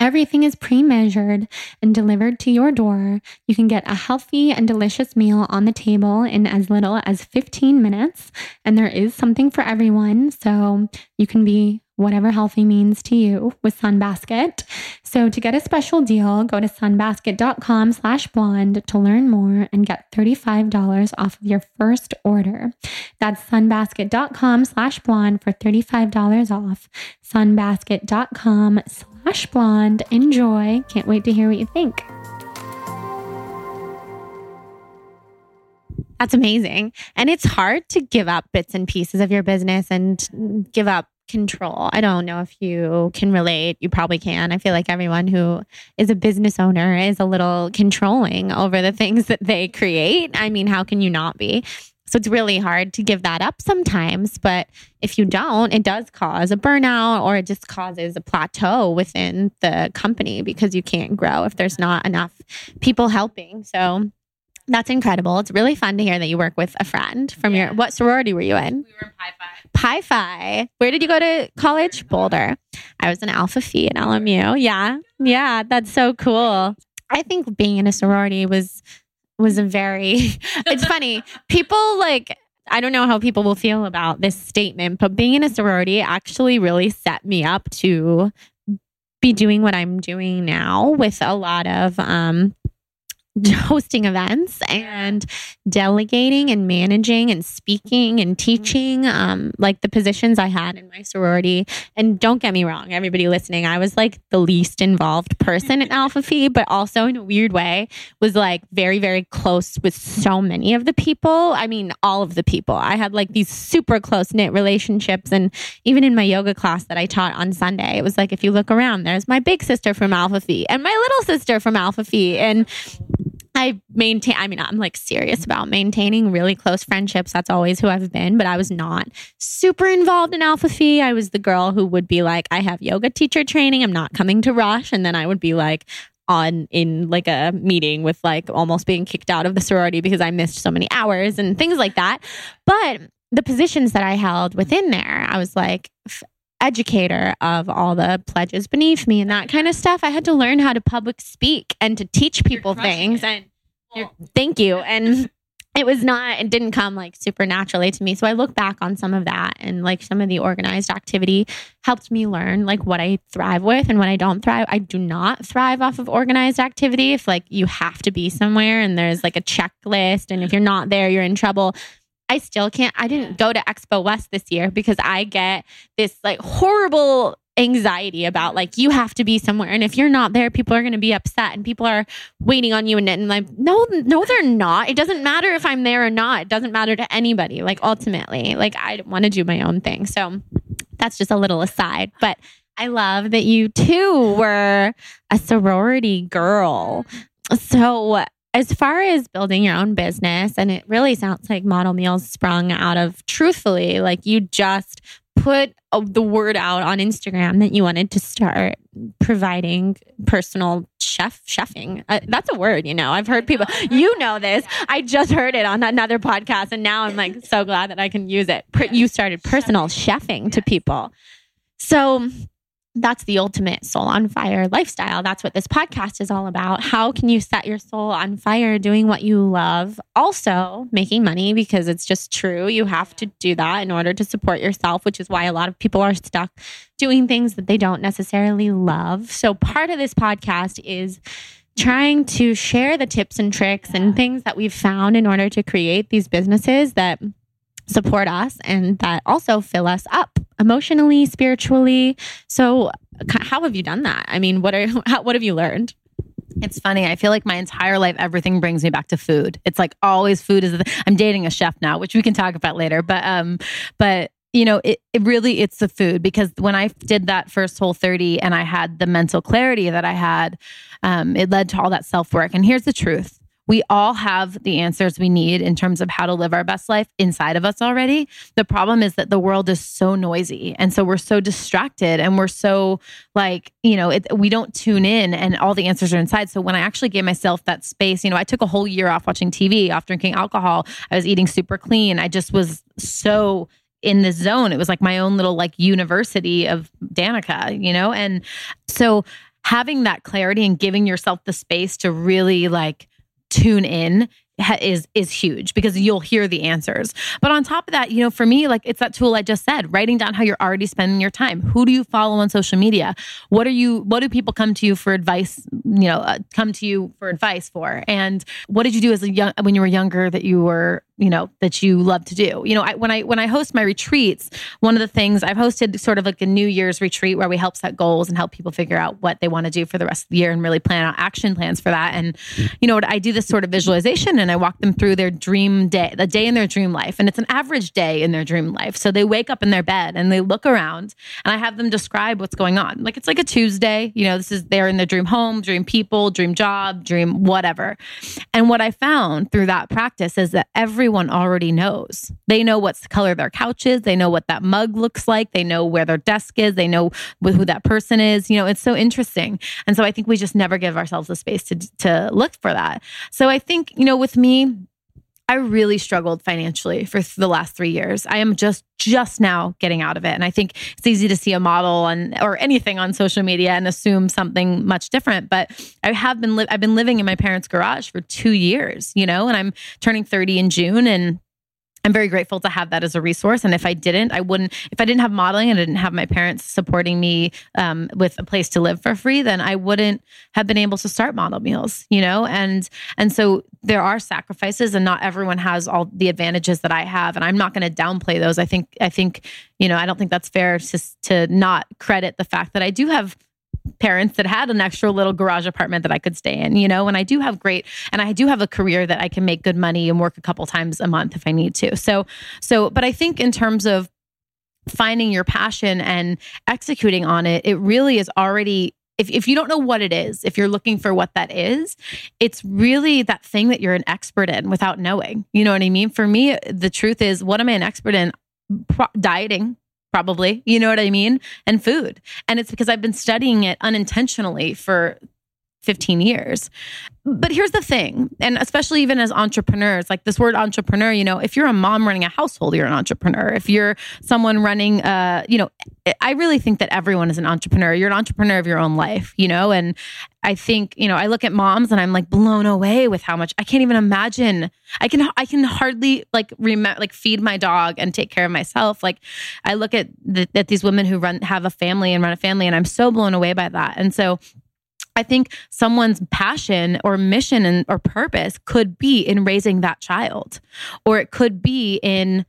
Everything is pre measured and delivered to your door. You can get a healthy and delicious meal on the table in as little as 15 minutes. And there is something for everyone. So you can be whatever healthy means to you with Sunbasket. So to get a special deal, go to sunbasket.com slash blonde to learn more and get $35 off of your first order. That's sunbasket.com slash blonde for $35 off. Sunbasket.com slash blonde. Enjoy. Can't wait to hear what you think. That's amazing. And it's hard to give up bits and pieces of your business and give up control. I don't know if you can relate. You probably can. I feel like everyone who is a business owner is a little controlling over the things that they create. I mean, how can you not be? So it's really hard to give that up sometimes. But if you don't, it does cause a burnout or it just causes a plateau within the company because you can't grow if there's not enough people helping. So that's incredible. It's really fun to hear that you work with a friend from yeah. your what sorority were you in? We were in Pi Phi. Pi Phi. Where did you go to college? Boulder. I was in Alpha Phi at LMU. Yeah. Yeah, that's so cool. I think being in a sorority was was a very it's funny. People like I don't know how people will feel about this statement, but being in a sorority actually really set me up to be doing what I'm doing now with a lot of um hosting events and delegating and managing and speaking and teaching um, like the positions i had in my sorority. And don't get me wrong everybody listening i was like the least involved person in alpha phi but also in a weird way was like very very close with so many of the people. I mean all of the people. I had like these super close knit relationships. And even in my yoga class that i taught on sunday it was like if you look around there's my big sister from alpha phi and my little sister from alpha phi. And I maintain, I mean, I'm like serious about maintaining really close friendships. That's always who I've been, but I was not super involved in Alpha Phi. I was the girl who would be like, I have yoga teacher training. I'm not coming to Rush. And then I would be like, on in like a meeting with like almost being kicked out of the sorority because I missed so many hours and things like that. But the positions that I held within there, I was like, educator of all the pledges beneath me and that kind of stuff. I had to learn how to public speak and to teach people things. It. And thank you. And it was not, it didn't come like super naturally to me. So I look back on some of that and like some of the organized activity helped me learn like what I thrive with and what I don't thrive. I do not thrive off of organized activity. If like you have to be somewhere and there's like a checklist and if you're not there, you're in trouble I still can't. I didn't go to Expo West this year because I get this like horrible anxiety about like you have to be somewhere and if you're not there people are going to be upset and people are waiting on you and, and like no no they're not. It doesn't matter if i'm there or not. It doesn't matter to anybody like ultimately. Like i want to do my own thing. So that's just a little aside but i love that you too were a sorority girl. So as far as building your own business, and it really sounds like Model Meals sprung out of truthfully, like you just put the word out on Instagram that you wanted to start providing personal chef chefing. Uh, that's a word, you know. I've heard people, you know this. I just heard it on another podcast, and now I'm like so glad that I can use it. You started personal chefing to people. So that's the ultimate soul on fire lifestyle. That's what this podcast is all about. How can you set your soul on fire doing what you love? Also, making money because it's just true. You have to do that in order to support yourself, which is why a lot of people are stuck doing things that they don't necessarily love. So, part of this podcast is trying to share the tips and tricks and things that we've found in order to create these businesses that support us and that also fill us up emotionally, spiritually. So, how have you done that? I mean, what are how, what have you learned? It's funny. I feel like my entire life, everything brings me back to food. It's like always food is. The, I'm dating a chef now, which we can talk about later. But um, but you know, it, it really it's the food because when I did that first whole 30 and I had the mental clarity that I had, um, it led to all that self work. And here's the truth: we all have the answers we need in terms of how to live our best life inside of us already. The problem is that the world is so noisy. And so we're so distracted and we're so like, you know, it, we don't tune in and all the answers are inside. So when I actually gave myself that space, you know, I took a whole year off watching TV, off drinking alcohol. I was eating super clean. I just was so in this zone. It was like my own little like university of Danika, you know? And so having that clarity and giving yourself the space to really like tune in is is huge because you'll hear the answers. But on top of that, you know, for me, like it's that tool I just said, writing down how you're already spending your time. Who do you follow on social media? What are you? What do people come to you for advice? You know, uh, come to you for advice for? And what did you do as a young when you were younger that you were you know that you love to do you know I, when i when i host my retreats one of the things i've hosted sort of like a new year's retreat where we help set goals and help people figure out what they want to do for the rest of the year and really plan out action plans for that and you know i do this sort of visualization and i walk them through their dream day the day in their dream life and it's an average day in their dream life so they wake up in their bed and they look around and i have them describe what's going on like it's like a tuesday you know this is they're in their dream home dream people dream job dream whatever and what i found through that practice is that everyone already knows. They know what's the color of their couch is. They know what that mug looks like. They know where their desk is. They know who that person is. You know, it's so interesting. And so I think we just never give ourselves the space to to look for that. So I think, you know, with me, I really struggled financially for the last three years. I am just just now getting out of it, and I think it's easy to see a model on or anything on social media and assume something much different. But I have been li- I've been living in my parents' garage for two years, you know, and I'm turning thirty in June, and I'm very grateful to have that as a resource. And if I didn't, I wouldn't, if I didn't have modeling and I didn't have my parents supporting me um, with a place to live for free, then I wouldn't have been able to start model meals, you know? And, and so there are sacrifices and not everyone has all the advantages that I have. And I'm not going to downplay those. I think, I think, you know, I don't think that's fair to, to not credit the fact that I do have parents that had an extra little garage apartment that I could stay in, you know, and I do have great and I do have a career that I can make good money and work a couple times a month if I need to. So so but I think in terms of finding your passion and executing on it, it really is already if, if you don't know what it is, if you're looking for what that is, it's really that thing that you're an expert in without knowing. You know what I mean? For me, the truth is, what am I an expert in? Pro- dieting, probably. You know what I mean? And food. And it's because I've been studying it unintentionally for 15 years. But here's the thing, and especially even as entrepreneurs, like this word entrepreneur, you know, if you're a mom running a household, you're an entrepreneur. If you're someone running, uh, you know, I really think that everyone is an entrepreneur. You're an entrepreneur of your own life, you know, and I think, you know, I look at moms and I'm like blown away with how much I can't even imagine. I can, I can hardly like remember, like feed my dog and take care of myself. Like I look at the, at these women who run, have a family and run a family, and I'm so blown away by that. And so I think someone's passion or mission and or purpose could be in raising that child, or it could be in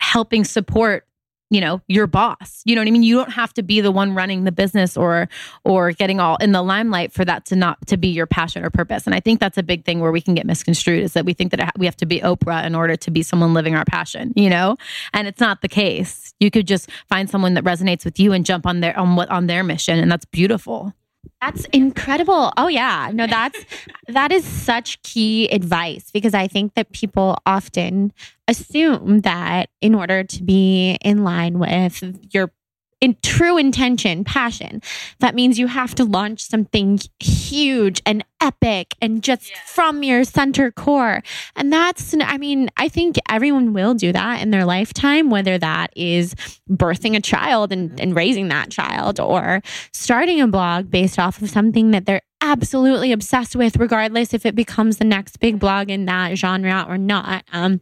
helping support you know your boss. You know what i mean? You don't have to be the one running the business or or getting all in the limelight for that to not to be your passion or purpose. And i think that's a big thing where we can get misconstrued is that we think that we have to be oprah in order to be someone living our passion you know? And it's not the case. You could just find someone that resonates with you and jump on their on what on their mission and that's beautiful that's incredible. Oh yeah. No, that's that is such key advice because I think that people often assume that in order to be in line with your in true intention, passion. That means you have to launch something huge and epic and just yeah. from your center core. And that's, I mean, I think everyone will do that in their lifetime, whether that is birthing a child and, and raising that child or starting a blog based off of something that they're absolutely obsessed with, regardless if it becomes the next big blog in that genre or not. Um,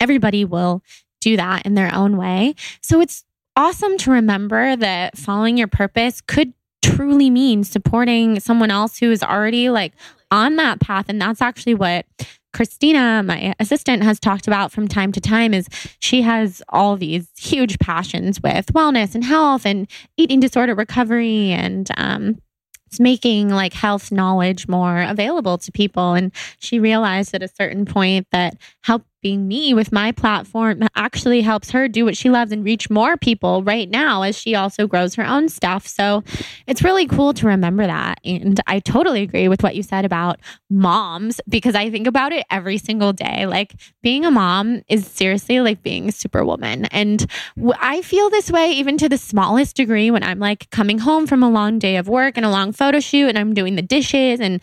everybody will do that in their own way. So it's awesome to remember that following your purpose could truly mean supporting someone else who is already like on that path. And that's actually what Christina, my assistant, has talked about from time to time is she has all these huge passions with wellness and health and eating disorder recovery and um, making like health knowledge more available to people. And she realized at a certain point that help helping me with my platform actually helps her do what she loves and reach more people right now as she also grows her own stuff. So it's really cool to remember that. And I totally agree with what you said about moms because I think about it every single day. Like being a mom is seriously like being a superwoman. And I feel this way even to the smallest degree when I'm like coming home from a long day of work and a long photo shoot and I'm doing the dishes and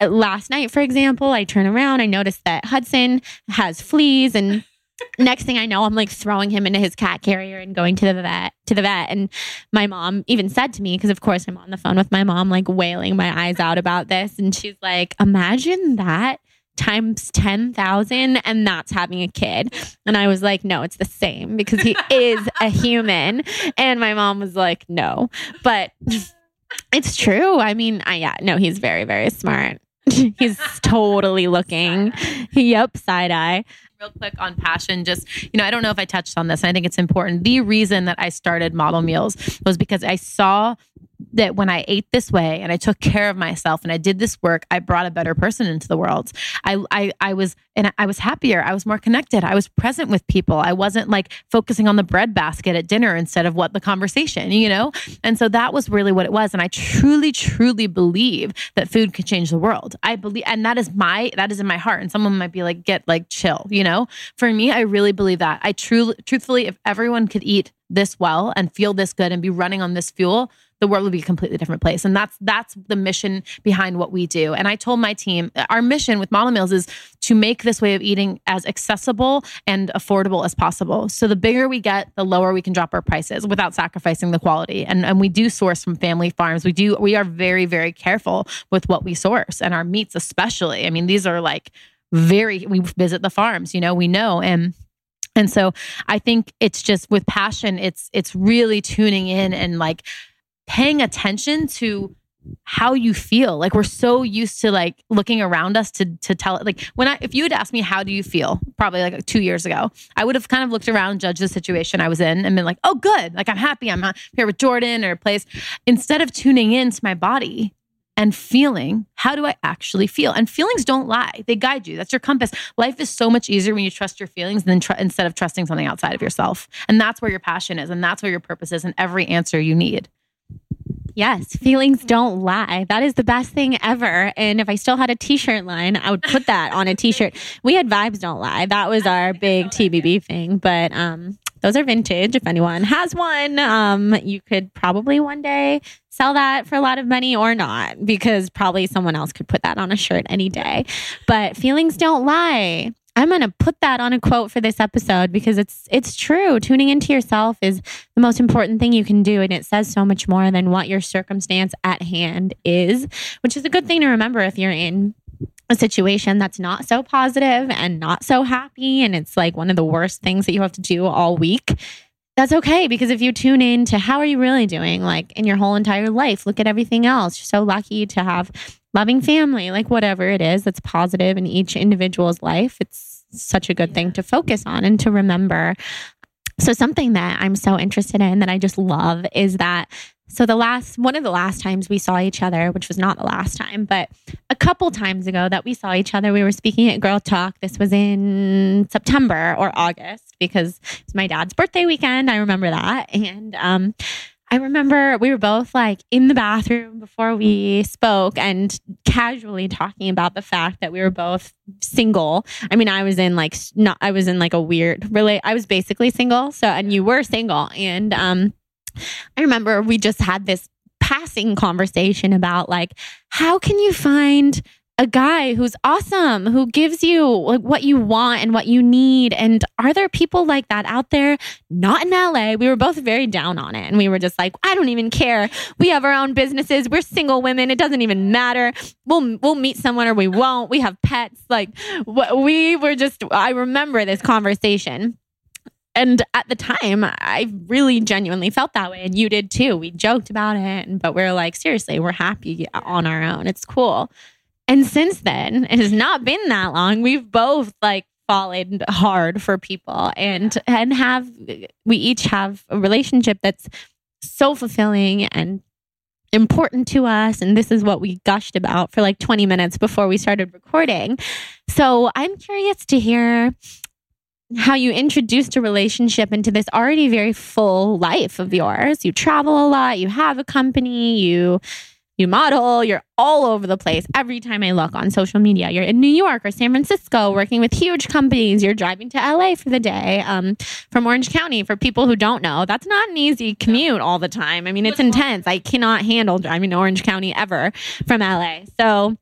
Uh, last night, for example, I turn around, I notice that Hudson has fleas and next thing I know, I'm like throwing him into his cat carrier and going to the vet to the vet. And my mom even said to me, because of course I'm on the phone with my mom, like wailing my eyes out about this. And she's like, imagine that times 10,000 and that's having a kid. And I was like, no, it's the same because he is a human. And my mom was like, no. But it's true. I mean, I yeah, no, he's very, very smart. He's totally looking. Yep, side eye. Real quick on passion, just, you know, I don't know if I touched on this. I think it's important. The reason that I started Model Meals was because I saw that when I ate this way and I took care of myself and I did this work, I brought a better person into the world. I I, I was and I was happier. I was more connected. I was present with people. I wasn't like focusing on the bread basket at dinner instead of what the conversation, you know? And so that was really what it was. And I truly, truly believe that food could change the world. I believe, and that is my, that is in my heart. And someone might be like, get like chill, you know? For me, I really believe that. I truly, truthfully, if everyone could eat this well and feel this good and be running on this fuel, the world would be a completely different place. And that's that's the mission behind what we do. And I told my team, our mission with Model Meals is to make this way of eating as accessible and affordable as possible. So the bigger we get, the lower we can drop our prices without sacrificing the quality. And and we do source from family farms. We do we are very very careful with what we source and our meats especially. I mean, these are like very we visit the farms, you know, we know and And so I think it's just with passion, it's it's really tuning in and like paying attention to how you feel. Like we're so used to like looking around us to to tell it. Like when I if you had asked me how do you feel, probably like two years ago, I would have kind of looked around, judged the situation I was in, and been like, oh good, like I'm happy, I'm here with Jordan or a place. Instead of tuning into my body and feeling, how do I actually feel? And feelings don't lie; they guide you. That's your compass. Life is so much easier when you trust your feelings than tr- instead of trusting something outside of yourself. And that's where your passion is, and that's where your purpose is, and every answer you need. Yes, feelings don't lie. That is the best thing ever. And if I still had a t-shirt line, I would put that on a t-shirt. We had vibes don't lie. That was our big TBB thing, but um those are vintage if anyone has one. Um you could probably one day sell that for a lot of money or not because probably someone else could put that on a shirt any day. But feelings don't lie. I'm going to put that on a quote for this episode because it's it's true. Tuning into yourself is the most important thing you can do and it says so much more than what your circumstance at hand is, which is a good thing to remember if you're in a situation that's not so positive and not so happy and it's like one of the worst things that you have to do all week that's okay because if you tune in to how are you really doing like in your whole entire life look at everything else you're so lucky to have loving family like whatever it is that's positive in each individual's life it's such a good thing to focus on and to remember so something that i'm so interested in that i just love is that so the last one of the last times we saw each other, which was not the last time, but a couple times ago that we saw each other, we were speaking at Girl Talk. This was in September or August because it's my dad's birthday weekend. I remember that. And um I remember we were both like in the bathroom before we spoke and casually talking about the fact that we were both single. I mean, I was in like not I was in like a weird really I was basically single. So and you were single and um I remember we just had this passing conversation about like, how can you find a guy who's awesome, who gives you like what you want and what you need. And are there people like that out there? Not in LA. We were both very down on it. And we were just like, I don't even care. We have our own businesses. We're single women. It doesn't even matter. We'll we'll meet someone or we won't. We have pets. Like we were just I remember this conversation and at the time i really genuinely felt that way and you did too we joked about it but we are like seriously we're happy on our own it's cool and since then it has not been that long. We've both like fallen hard for people and and have we each have a relationship that's so fulfilling and important to us. And this is what we gushed about for like 20 minutes before we started recording. So i'm curious to hear how you introduced a relationship into this already very full life of yours. You travel a lot, you have a company, you you model, you're all over the place. Every time I look on social media, you're in New York or San Francisco working with huge companies. You're driving to LA for the day um, from Orange County. For people who don't know, that's not an easy commute all the time. I mean, it's intense. I cannot handle driving to Orange County ever from LA. So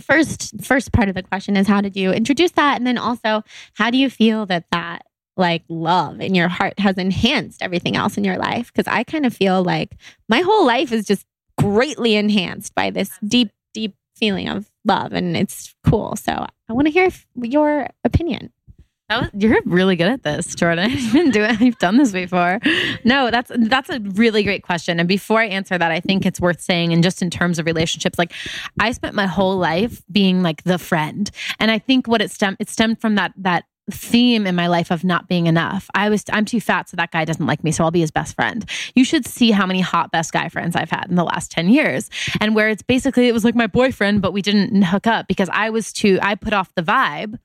first first part of the question is how did you introduce that and then also how do you feel that that like love in your heart has enhanced everything else in your life because i kind of feel like my whole life is just greatly enhanced by this deep deep feeling of love and it's cool so i want to hear your opinion was, you're really good at this, Jordan. You've been doing, you've done this before. No, that's that's a really great question. And before I answer that, I think it's worth saying, and just in terms of relationships, like I spent my whole life being like the friend, and I think what it stemmed it stemmed from that that theme in my life of not being enough. I was I'm too fat so that guy doesn't like me so I'll be his best friend. You should see how many hot best guy friends I've had in the last 10 years and where it's basically it was like my boyfriend but we didn't hook up because I was too I put off the vibe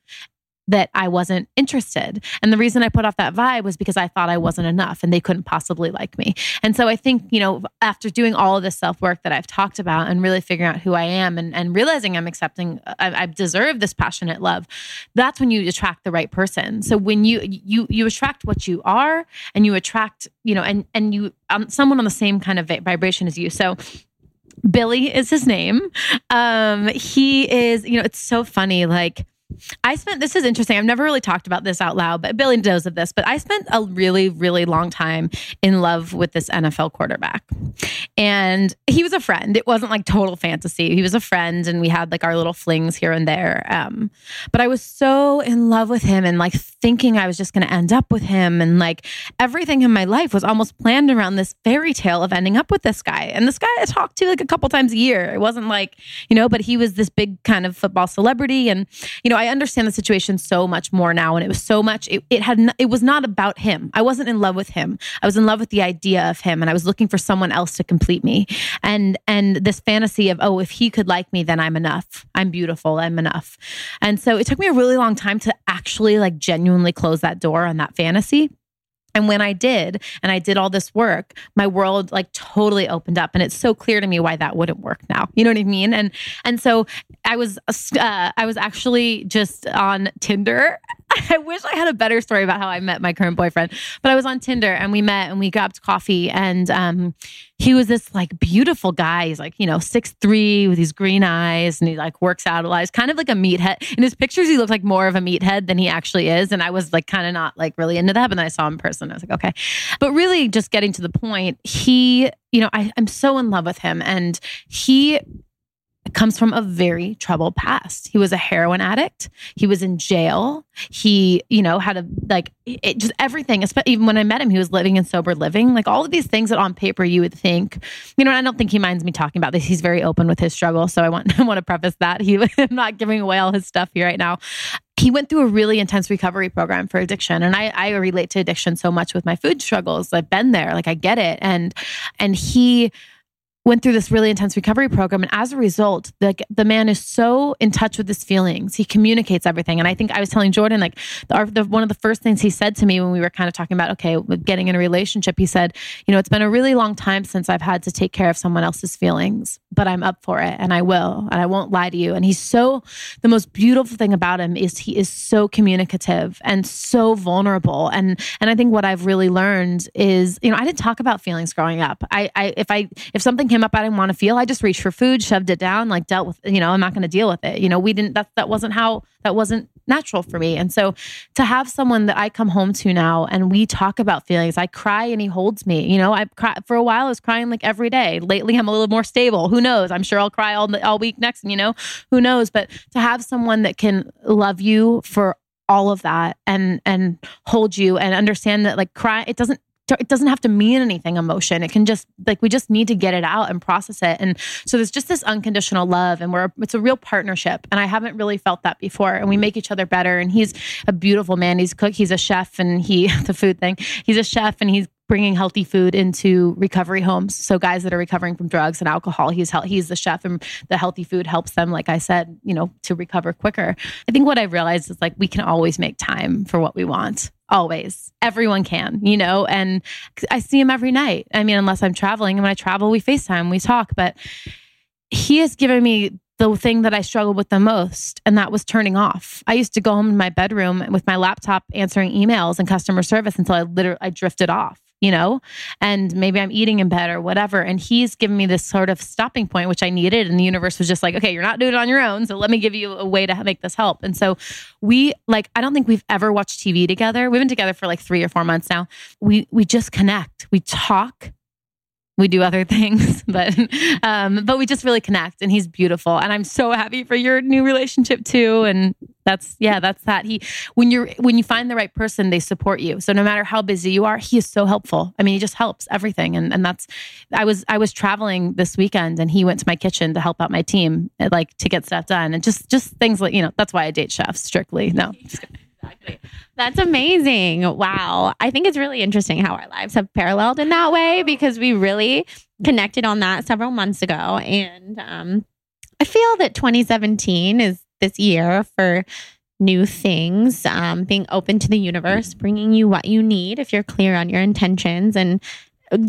that I wasn't interested. And the reason I put off that vibe was because I thought I wasn't enough and they couldn't possibly like me. And so I think, you know, after doing all of this self work that I've talked about and really figuring out who I am and, and realizing I'm accepting, I, I deserve this passionate love, that's when you attract the right person. So when you, you, you attract what you are and you attract, you know, and, and you, um, someone on the same kind of vibration as you. So Billy is his name. Um, he is, you know, it's so funny. Like, I spent this is interesting. I've never really talked about this out loud, but Billy knows of this. But I spent a really, really long time in love with this NFL quarterback. And he was a friend. It wasn't like total fantasy. He was a friend and we had like our little flings here and there. Um, but I was so in love with him and like thinking I was just gonna end up with him. And like everything in my life was almost planned around this fairy tale of ending up with this guy. And this guy I talked to like a couple times a year. It wasn't like, you know, but he was this big kind of football celebrity. And, you know, I understand the situation so much more now. And it was so much, it, it had, it was not about him. I wasn't in love with him. I was in love with the idea of him. And I was looking for someone else to complete me. And, and this fantasy of, oh, if he could like me, then I'm enough. I'm beautiful. I'm enough. And so it took me a really long time to actually like genuinely close that door on that fantasy. And when I did, and I did all this work, my world like totally opened up, and it's so clear to me why that wouldn't work now. You know what I mean? And and so I was uh, I was actually just on Tinder. I wish I had a better story about how I met my current boyfriend, but I was on Tinder and we met and we grabbed coffee, and um, he was this like beautiful guy. He's like you know six three with these green eyes, and he like works out a lot. He's kind of like a meathead. In his pictures, he looked like more of a meathead than he actually is, and I was like kind of not like really into that. But then I saw him in person. I was like, okay. But really, just getting to the point, he, you know, I, I'm so in love with him. And he comes from a very troubled past. He was a heroin addict. He was in jail. He, you know, had a like it just everything. Even when I met him, he was living in sober living. Like all of these things that on paper you would think, you know. I don't think he minds me talking about this. He's very open with his struggle. So I want I want to preface that he I'm not giving away all his stuff here right now he went through a really intense recovery program for addiction and I, I relate to addiction so much with my food struggles i've been there like i get it and and he went through this really intense recovery program and as a result the, the man is so in touch with his feelings. He communicates everything. And i think i was telling jordan like the, the, one of the first things he said to me when we were kind of talking about okay getting in a relationship he said you know it's been a really long time since i've had to take care of someone else's feelings but i'm up for it and i will and i won't lie to you. And he's so the most beautiful thing about him is he is so communicative and so vulnerable. And and i think what i've really learned is you know i didn't talk about feelings growing up. I, I if i if something up I didn't want to feel. I just reached for food, shoved it down, like dealt with, you know, I'm not going to deal with it. You know, we didn't, that, that wasn't how, that wasn't natural for me. And so to have someone that I come home to now and we talk about feelings, I cry and he holds me. You know, I cry for a while, I was crying like every day. Lately, I'm a little more stable. Who knows? I'm sure I'll cry all, all week next, and you know, who knows? But to have someone that can love you for all of that and and hold you and understand that like cry it doesn't it doesn't have to mean anything emotion it can just like we just need to get it out and process it and so there's just this unconditional love and we're it's a real partnership and i haven't really felt that before and we make each other better and he's a beautiful man he's cook he's a chef and he the food thing he's a chef and he's bringing healthy food into recovery homes. So guys that are recovering from drugs and alcohol, he's he's the chef, and the healthy food helps them. Like I said, you know, to recover quicker. I think what I've realized is like we can always make time for what we want. Always, everyone can, you know. And I see him every night. I mean, unless I'm traveling, and when I travel, we Facetime, we talk. But he has given me the thing that I struggled with the most, and that was turning off. I used to go home in my bedroom with my laptop answering emails and customer service until I literally I drifted off you know, and maybe I'm eating in bed or whatever. And he's given me this sort of stopping point, which I needed. And the universe was just like, okay, you're not doing it on your own. So let me give you a way to make this help. And so we like, I don't think we've ever watched TV together. We've been together for like three or four months now. We, we just connect, we talk, we do other things but um but we just really connect and he's beautiful. And i'm so happy for your new relationship too. And that's yeah that's that. He when you're when you find the right person they support you. So no matter how busy you are he is so helpful. I mean he just helps everything. And and that's i was i was traveling this weekend and he went to my kitchen to help out my team like to get stuff done. And just just things like you know that's why i date chefs strictly. No That's amazing. Wow. I think it's really interesting how our lives have paralleled in that way because we really connected on that several months ago. And um, I feel that 2017 is this year for new things, um, being open to the universe, bringing you what you need if you're clear on your intentions and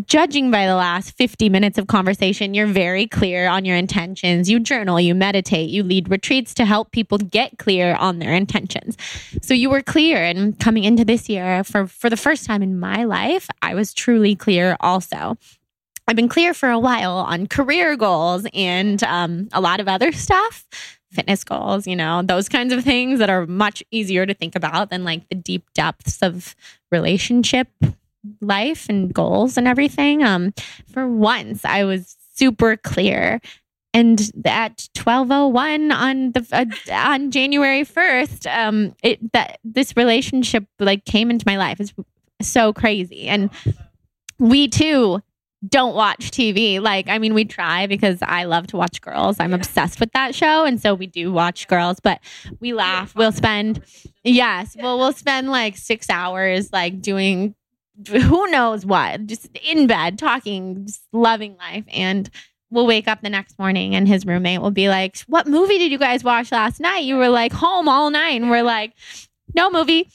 judging by the last 50 minutes of conversation, you're very clear on your intentions. You journal, you meditate, you lead retreats to help people get clear on their intentions. So you were clear. And coming into this year, for, for the first time in my life, I was truly clear also. I've been clear for a while on career goals and um, a lot of other stuff, fitness goals, you know, those kinds of things that are much easier to think about than like the deep depths of relationship life and goals and everything. Um, for once, I was super clear. And at 1201 on the uh, on January 1st, um, it that this relationship like came into my life. It's so crazy. And we too don't watch TV. Like, I mean, we try because I love to watch girls. I'm obsessed with that show. And so we do watch girls, but we laugh. We'll spend, yes, well, we'll spend like six hours like doing who knows what, just in bed, talking, just loving life. And we'll wake up the next morning and his roommate will be like, What movie did you guys watch last night? You were like home all night. And we're like, No movie.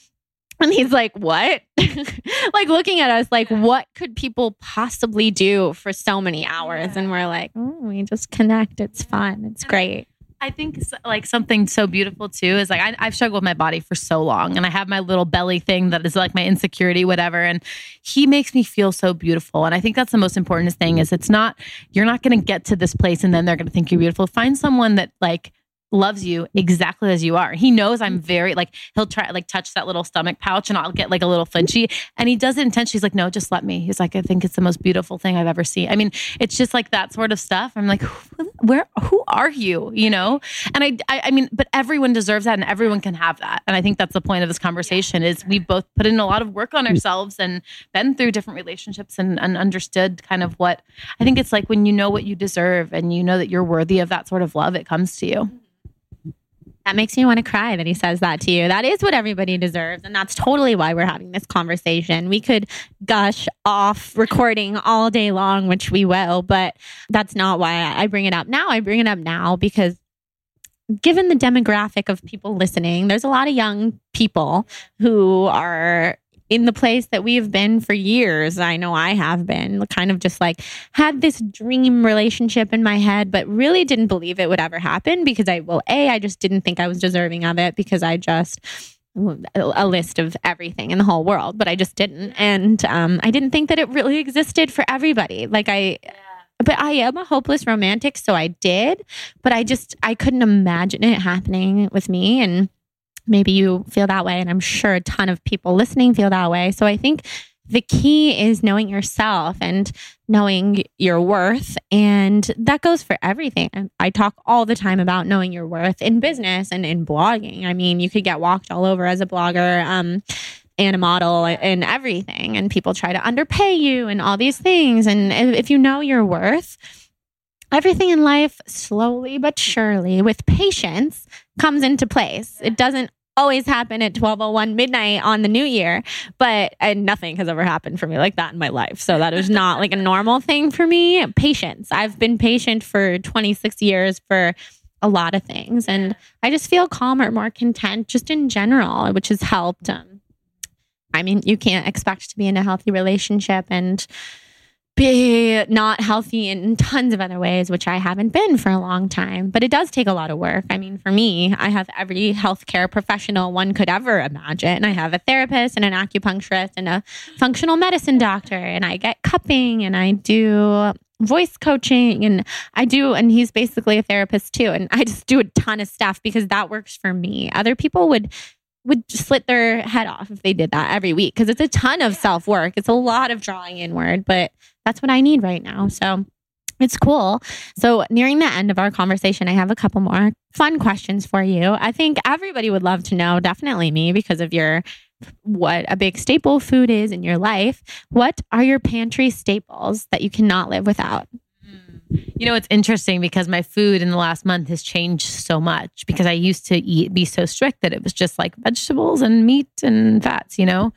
And he's like, What? like looking at us, like, what could people possibly do for so many hours? And we're like, oh, We just connect. It's fun. It's great. I think like something so beautiful too is like I, I've struggled with my body for so long, and I have my little belly thing that is like my insecurity, whatever. And he makes me feel so beautiful, and I think that's the most important thing. Is it's not you're not going to get to this place and then they're going to think you're beautiful. Find someone that like loves you exactly as you are. He knows I'm mm-hmm. very like he'll try like touch that little stomach pouch and I'll get like a little flinchy and he does it intentionally. He's like, no, just let me. He's like, I think it's the most beautiful thing I've ever seen. I mean, it's just like that sort of stuff. I'm like, where who are you? You know? And I, I I mean, but everyone deserves that and everyone can have that. And I think that's the point of this conversation is we've both put in a lot of work on mm. ourselves and been through different relationships and, and understood kind of what I think it's like when you know what you deserve and you know that you're worthy of that sort of love, it comes to you. That makes me want to cry that he says that to you. That is what everybody deserves. And that's totally why we're having this conversation. We could gush off recording all day long, which we will, but that's not why I bring it up now. I bring it up now because given the demographic of people listening, there's a lot of young people who are in the place that we've been for years. I know I have been kind of just like had this dream relationship in my head, but really didn't believe it would ever happen because I, well, A, I just didn't think I was deserving of it because I just, a list of everything in the whole world, but I just didn't. And um, I didn't think that it really existed for everybody. Like I, but I am a hopeless romantic, so I did, but I just I couldn't imagine it happening with me. And maybe you feel that way. And I'm sure a ton of people listening feel that way. So I think the key is knowing yourself and knowing your worth. And that goes for everything. I talk all the time about knowing your worth in business and in blogging. I mean, you could get walked all over as a blogger. Um, and a model and everything and people try to underpay you and all these things and if you know your worth everything in life slowly but surely with patience comes into place. It doesn't always happen at 1201 midnight on the new year but and nothing has ever happened for me like that in my life. So that is not like a normal thing for me. Patience. I've been patient for 26 years for a lot of things and i just feel calmer more content just in general which has helped um, i mean you can't expect to be in a healthy relationship and be not healthy in tons of other ways, which I haven't been for a long time. But it does take a lot of work. I mean, for me, I have every healthcare professional one could ever imagine. I have a therapist and an acupuncturist and a functional medicine doctor, and I get cupping and I do voice coaching and I do and he's basically a therapist too and I just do a ton of stuff because that works for me. Other people would would slit their head off if they did that every week because it's a ton of self work. It's a lot of drawing inward, but that's what I need right now. So it's cool. So, nearing the end of our conversation, I have a couple more fun questions for you. I think everybody would love to know, definitely me, because of your what a big staple food is in your life. What are your pantry staples that you cannot live without? You know, it's interesting because my food in the last month has changed so much because I used to eat be so strict that it was just like vegetables and meat and fats, you know?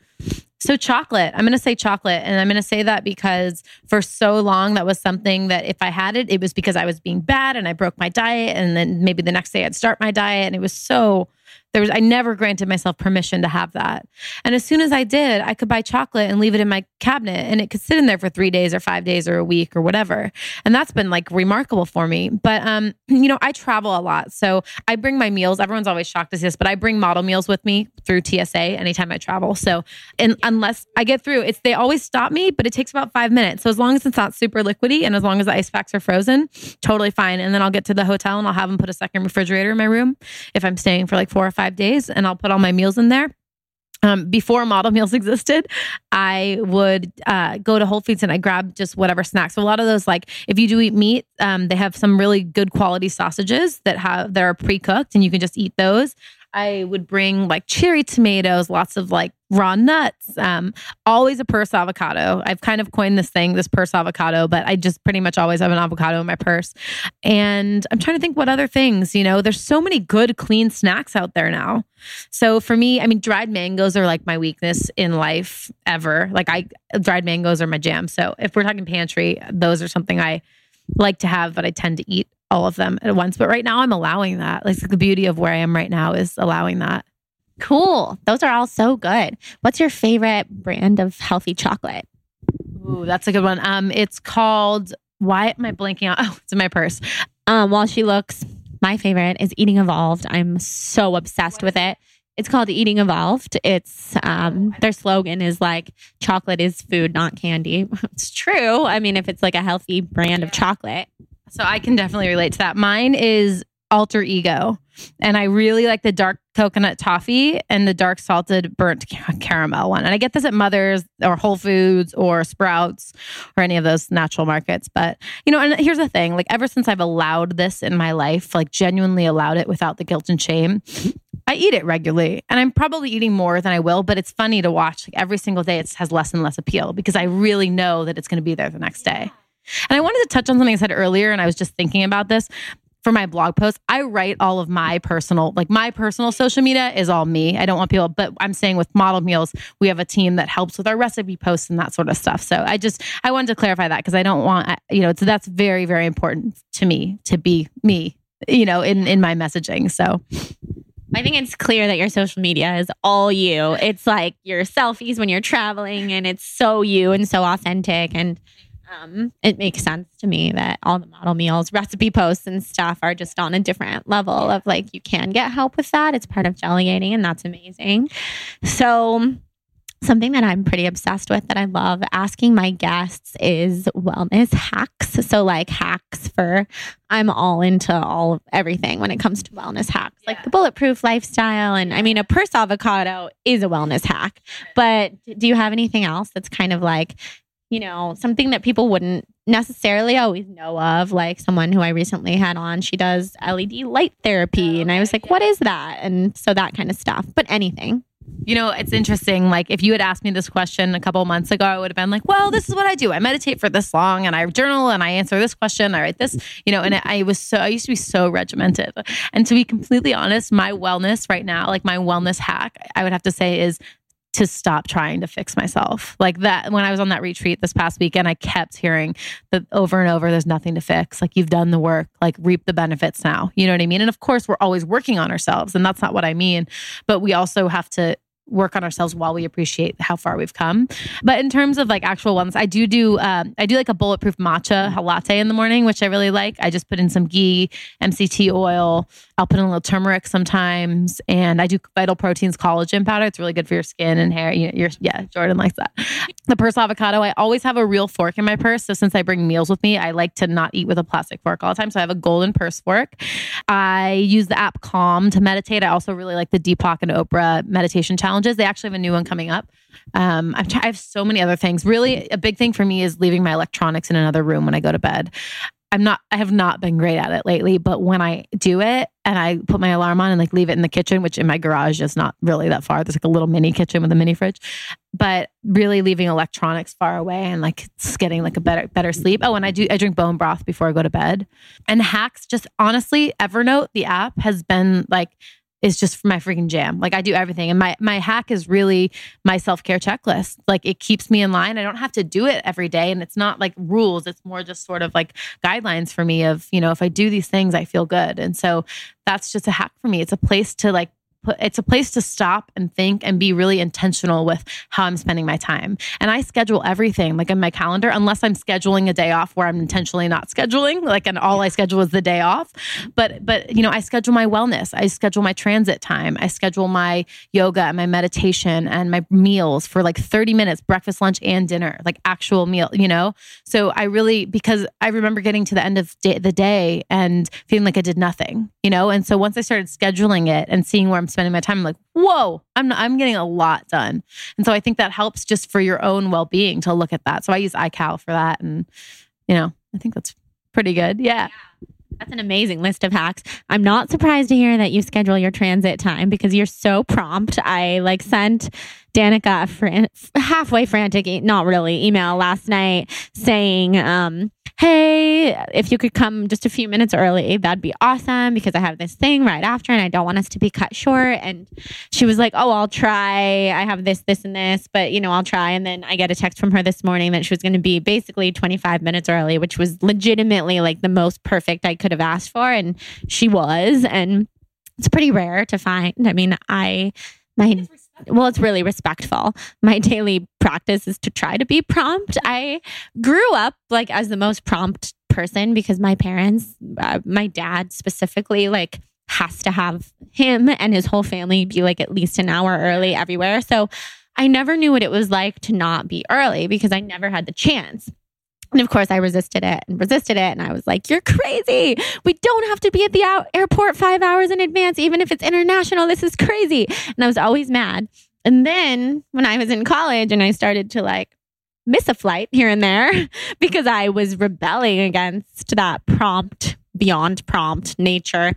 So chocolate, I'm going to say chocolate and I'm going to say that because for so long that was something that if I had it it was because I was being bad and I broke my diet and then maybe the next day I'd start my diet and it was so There was I never granted myself permission to have that. And as soon as I did, I could buy chocolate and leave it in my cabinet and it could sit in there for 3 days or 5 days or a week or whatever. And that's been like remarkable for me. But um you know, I travel a lot. So I bring my meals. Everyone's always shocked to see this, but I bring model meals with me through TSA anytime I travel. So and unless I get through, it's they always stop me, but it takes about 5 minutes. So as long as it's not super liquidy and as long as the ice packs are frozen, totally fine. And then I'll get to the hotel and I'll have them put a second refrigerator in my room if I'm staying for like 4 or 5 days and I'll put all my meals in there. Um, before model meals existed, I would uh, go to Whole Foods and I grab just whatever snacks. So a lot of those, like if you do eat meat, um, they have some really good quality sausages that have that are pre cooked, and you can just eat those. I would bring like cherry tomatoes, lots of like raw nuts, um, always a purse avocado. I've kind of coined this thing, this purse avocado, but I just pretty much always have an avocado in my purse. And I'm trying to think what other things, you know, there's so many good, clean snacks out there now. So for me, I mean, dried mangoes are like my weakness in life ever. Like I, dried mangoes are my jam. So if we're talking pantry, those are something I like to have, but I tend to eat all of them at once. But right now I'm allowing that. Like the beauty of where I am right now is allowing that. Cool. Those are all so good. What's your favorite brand of healthy chocolate? Ooh, that's a good one. Um, it's called why am I blanking out? Oh, it's in my purse. Um, while she looks, my favorite is Eating Evolved. I'm so obsessed with it. It's called Eating Evolved. It's um, their slogan is like chocolate is food, not candy. It's true. I mean, if it's like a healthy brand of chocolate. So I can definitely relate to that. Mine is Alter Eco. And I really like the dark coconut toffee and the dark salted burnt caramel one. And I get this at Mother's or Whole Foods or Sprouts or any of those natural markets. But, you know, and here's the thing like, ever since I've allowed this in my life, like genuinely allowed it without the guilt and shame, I eat it regularly. And I'm probably eating more than I will, but it's funny to watch. Like every single day, it has less and less appeal because I really know that it's going to be there the next day. And I wanted to touch on something I said earlier, and I was just thinking about this for my blog post. I write all of my personal, like my personal social media is all me. I don't want people, but I'm saying with model meals, we have a team that helps with our recipe posts and that sort of stuff. So I just, I wanted to clarify that because I don't want, you know, that's very, very important to me to be me, you know, in, in my messaging. So I think it's clear that your social media is all you. It's like your selfies when you're traveling and it's so you and so authentic. And um, it makes sense to me that all the model meals, recipe posts, and stuff are just on a different level of like you can get help with that. It's part of delegating, and that's amazing. So, something that I'm pretty obsessed with that I love asking my guests is wellness hacks. So, like hacks for I'm all into all of everything when it comes to wellness hacks, yeah. like the bulletproof lifestyle. And I mean, a purse avocado is a wellness hack, but do you have anything else that's kind of like you know, something that people wouldn't necessarily always know of. Like someone who I recently had on, she does LED light therapy. Oh, and I was like, yeah. what is that? And so that kind of stuff, but anything. You know, it's interesting. Like, if you had asked me this question a couple months ago, I would have been like, well, this is what I do. I meditate for this long and I journal and I answer this question. I write this, you know, and I was so, I used to be so regimented. And to be completely honest, my wellness right now, like my wellness hack, I would have to say is to stop trying to fix myself. Like that, when I was on that retreat this past weekend, I kept hearing that over and over, there's nothing to fix. Like you've done the work, like reap the benefits now. You know what I mean? And of course, we're always working on ourselves, and that's not what I mean. But we also have to work on ourselves while we appreciate how far we've come. But in terms of like actual ones, I do do um, I do like a bulletproof matcha latte in the morning, which I really like. I just put in some ghee, MCT oil. I'll put in a little turmeric sometimes, and I do Vital Proteins collagen powder. It's really good for your skin and hair. You, you're, yeah, Jordan likes that. The purse avocado. I always have a real fork in my purse. So since I bring meals with me, I like to not eat with a plastic fork all the time. So I have a golden purse fork. I use the app Calm to meditate. I also really like the Deepak and Oprah meditation challenge challenges. They actually have a new one coming up. Um, I've I have so many other things. Really, a big thing for me is leaving my electronics in another room when I go to bed. I'm not, I have not been great at it lately, but when I do it and I put my alarm on and like leave it in the kitchen, which in my garage is not really that far, there's like a little mini kitchen with a mini fridge, but really leaving electronics far away and like getting like a better, better sleep. Oh, and I do, I drink bone broth before I go to bed and hacks. Just honestly, Evernote, the app has been like is just for my freaking jam. Like I do everything. And my my hack is really my self-care checklist. Like it keeps me in line. I don't have to do it every day and it's not like rules. It's more just sort of like guidelines for me of, you know, if I do these things, I feel good. And so that's just a hack for me. It's a place to like it's a place to stop and think and be really intentional with how I'm spending my time. And I schedule everything like in my calendar, unless I'm scheduling a day off where I'm intentionally not scheduling, like, and all I schedule is the day off. But, but, you know, I schedule my wellness, I schedule my transit time, I schedule my yoga and my meditation and my meals for like 30 minutes, breakfast, lunch, and dinner, like actual meal, you know? So I really, because I remember getting to the end of day, the day and feeling like I did nothing, you know? And so once I started scheduling it and seeing where I'm spending my time, I'm like, whoa, I'm I'm getting a lot done. And so I think that helps just for your own well being to look at that. So I use iCal for that, and you know, I think that's pretty good. Yeah. That's an amazing list of hacks. I'm not surprised to hear that you schedule your transit time because you're so prompt. I like sent Danika fran- halfway frantic, not really, email last night saying, um, hey, if you could come just a few minutes early, that'd be awesome because I have this thing right after and I don't want us to be cut short. And she was like, oh, I'll try. I have this, this, and this, but you know, I'll try. And then I get a text from her this morning that she was going to be basically 25 minutes early, which was legitimately like the most perfect I could have asked for. And she was. And it's pretty rare to find. I mean, I, my well, it's really respectful. My daily practice is to try to be prompt. I grew up like as the most prompt person because my parents, uh, my dad specifically, like has to have him and his whole family be like at least an hour early everywhere. So I never knew what it was like to not be early because I never had the chance. And of course, I resisted it and resisted it. And I was like, You're crazy. We don't have to be at the airport five hours in advance, even if it's international. This is crazy. And I was always mad. And then when I was in college and I started to like miss a flight here and there because I was rebelling against that prompt, beyond prompt nature.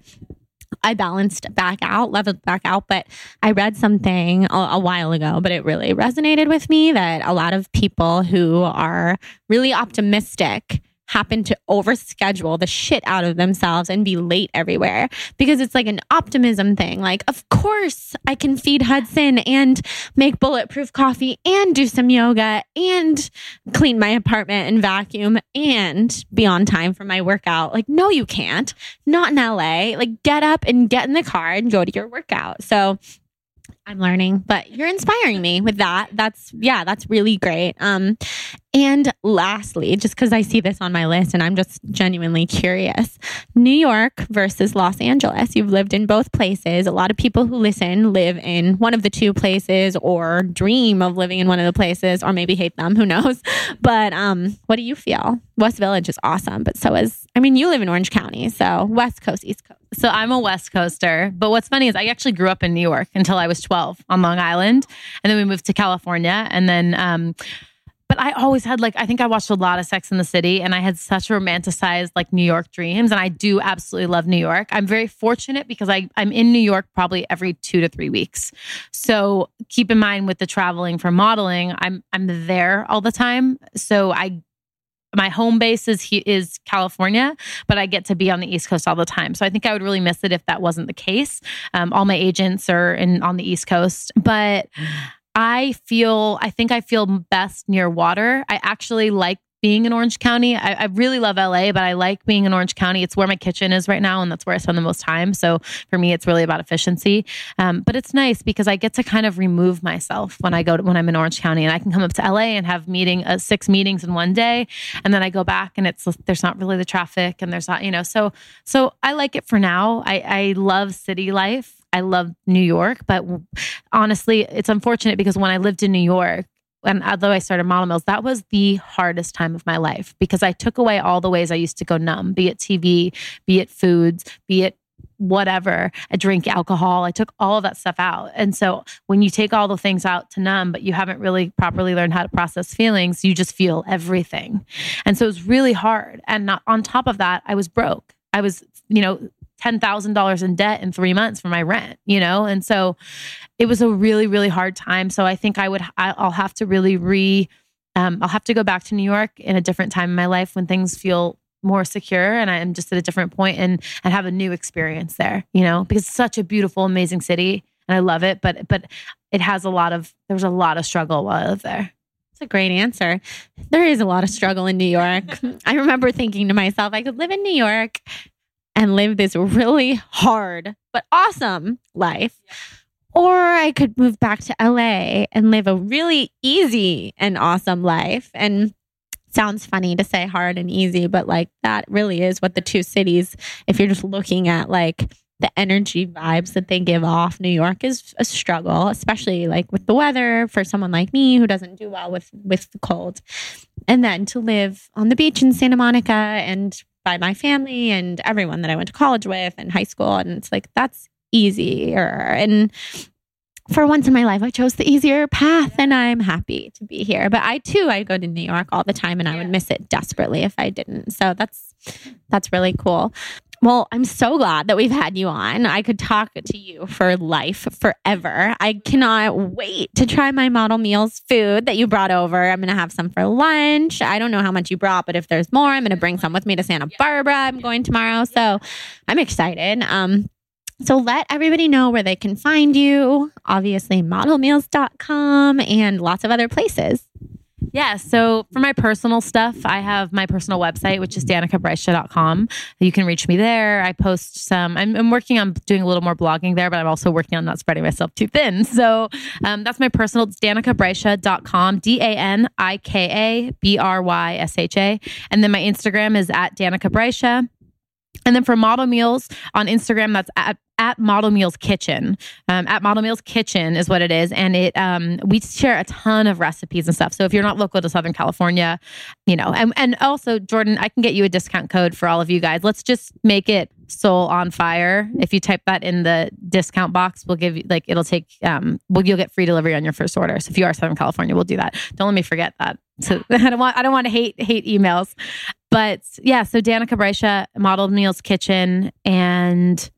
I balanced back out, leveled back out. But I read something a, a, while ago, but it really resonated with me that a lot of people who are really optimistic happen to overschedule the shit out of themselves and be late everywhere because it's like an optimism thing. Like, of course, I can feed Hudson and make bulletproof coffee and do some yoga and clean my apartment and vacuum and be on time for my workout. Like, no, you can't. Not in LA. Like, get up and get in the car and go to your workout. So, I'm learning, but you're inspiring me with that. That's yeah, that's really great. Um and lastly, just cuz I see this on my list and I'm just genuinely curious. New York versus Los Angeles. You've lived in both places. A lot of people who listen live in one of the two places or dream of living in one of the places or maybe hate them, who knows. But um what do you feel? West Village is awesome, but so is I mean, you live in Orange County, so West Coast, East Coast. So I'm a West Coaster. But what's funny is I actually grew up in New York until I was 12 on Long Island. And then we moved to California. And then, um, but I always had like, I think I watched a lot of Sex in the City and I had such romanticized like New York dreams. And I do absolutely love New York. I'm very fortunate because I, I'm in New York probably every two to three weeks. So keep in mind with the traveling for modeling, I'm, I'm there all the time. So I my home base is is California, but I get to be on the East Coast all the time. So I think I would really miss it if that wasn't the case. Um, all my agents are in on the East Coast, but I feel I think I feel best near water. I actually like being in Orange County. I, I, really love LA, but I like being in Orange County. It's where my kitchen is right now, and that's where I spend the most time. So for me, it's really about efficiency. Um, but it's nice because I get to kind of remove myself when I go to, when I'm in Orange County, and I can come up to LA and have meeting uh, six meetings in one day, and then I go back and it's there's not really the traffic and there's not you know so so I like it for now. I, I love city life. I love New York, but honestly, it's unfortunate because when I lived in New York, and although I started Model Meals, that was the hardest time of my life because I took away all the ways I used to go numb, be it TV, be it foods, be it whatever, I drink alcohol. I took all of that stuff out. And so when you take all the things out to numb, but you haven't really properly learned how to process feelings, you just feel everything. And so it was really hard. And not, on top of that, I was broke. I was, you know, $10,000 in debt in three months for my rent, you know? And so it was a really, really hard time. So I think I would, I'll have to really re, um, I'll have to go back to New York in a different time in my life when things feel more secure and I'm just at a different point and, and have a new experience there, you know, because it's such a beautiful, amazing city and I love it. But, but it has a lot of, there was a lot of struggle while I lived there. A great answer. There is a lot of struggle in New York. I remember thinking to myself, I could live in New York and live this really hard but awesome life. Or I could move back to LA and live a really easy and awesome life. And sounds funny to say hard and easy, but like that really is what the two cities, if you're just looking at like the energy vibes that they give off, New York is a struggle, especially like with the weather for someone like me who doesn't do well with with the cold. And then to live on the beach in Santa Monica and by my family and everyone that I went to college with and high school and it's like that's easier and for once in my life, I chose the easier path and I'm happy to be here. But I too, I go to New York all the time and I would miss it desperately if I didn't. So that's that's really cool. Well, I'm so glad that we've had you on. I could talk to you for life, forever. I cannot wait to try my model meals food that you brought over. I'm going to have some for lunch. I don't know how much you brought, but if there's more, I'm going to bring some with me to Santa Barbara. I'm going tomorrow. So I'm excited. Um, so let everybody know where they can find you. Obviously, modelmeals.com and lots of other places. Yeah. So for my personal stuff, I have my personal website, which is danikabrysha.com. You can reach me there. I post some, I'm, I'm, working on doing a little more blogging there, but I'm also working on not spreading myself too thin. So um, that's my personal, it's D A N I K A B R Y S H A. And then my Instagram is at danicabreisha. And then for model meals on Instagram, that's at at Model Meals Kitchen. Um, at Model Meals Kitchen is what it is, and it um, we share a ton of recipes and stuff. So if you're not local to Southern California, you know, and and also Jordan, I can get you a discount code for all of you guys. Let's just make it Soul on Fire. If you type that in the discount box, we'll give you like it'll take um, well you'll get free delivery on your first order. So if you are Southern California, we'll do that. Don't let me forget that. So I don't want I don't want to hate hate emails. But yeah, so Danika Brysha, modeled Meals Kitchen, and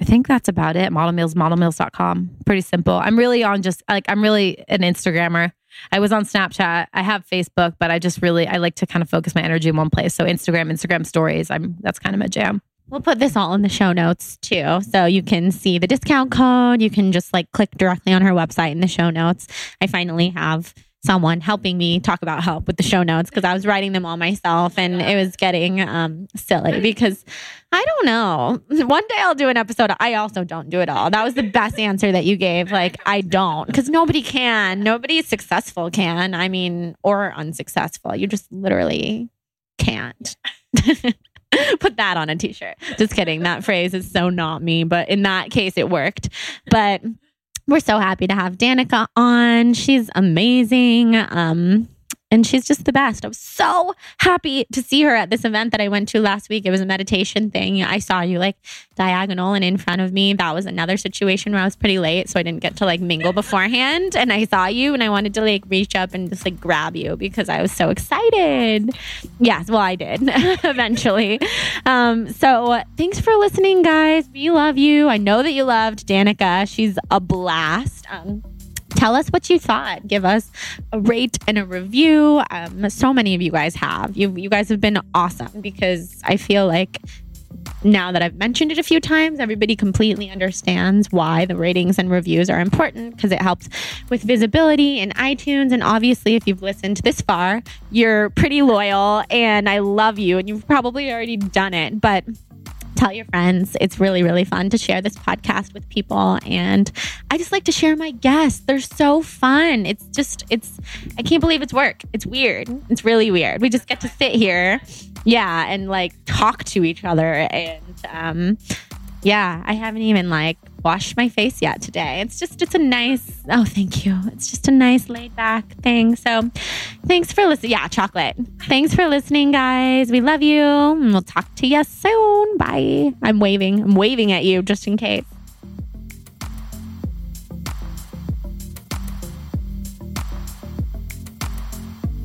I think that's about it. Model Meals, modelmeals.com. Pretty simple. I'm really on just like, I'm really an Instagrammer. I was on Snapchat. I have Facebook, but I just really, I like to kind of focus my energy in one place. So Instagram, Instagram stories, I'm, that's kind of my jam. We'll put this all in the show notes too. So you can see the discount code. You can just like click directly on her website in the show notes. I finally have someone helping me talk about help with the show notes because I was writing them all myself and it was getting um, silly because I don't know. One day I'll do an episode. I also don't do it all. That was the best answer that you gave. Like, I don't because nobody can. Nobody successful can. I mean, or unsuccessful. You just literally can't. Put that on a t shirt. Just kidding. That phrase is so not me, but in that case, it worked. But we're so happy to have Danika on. She's amazing. Um, and she's just the best. I was so happy to see her at this event that I went to last week. It was a meditation thing. I saw you like diagonal and in front of me. That was another situation where I was pretty late, so I didn't get to like mingle beforehand. And I saw you and I wanted to like reach up and just like grab you because I was so excited. Yes, well, I did eventually. Um, so thanks for listening, guys. We love you. I know that you loved Danika. She's a blast. Um, tell us what you thought. Give us a rate and a review. Um, so many of you guys have. You you guys have been awesome because I feel like now that I've mentioned it a few times, everybody completely understands why the ratings and reviews are important because it helps with visibility in iTunes. And obviously, if you've listened this far, you're pretty loyal and I love you. And you've probably already done it. But tell your friends. It's really, really fun to share this podcast with people. And I just like to share my guests. They're so fun. It's just, it's, I can't believe it's work. It's weird. It's really weird. We just get to sit here, yeah, and like talk to each other. And um, yeah, I haven't even like washed my face yet today. It's just, it's a nice, oh, thank you. It's just a nice laid back thing. So thanks for listening. Yeah, chocolate. Thanks for listening, guys. We love you. And we'll talk to you soon. Bye. I'm waving. I'm waving at you just in case.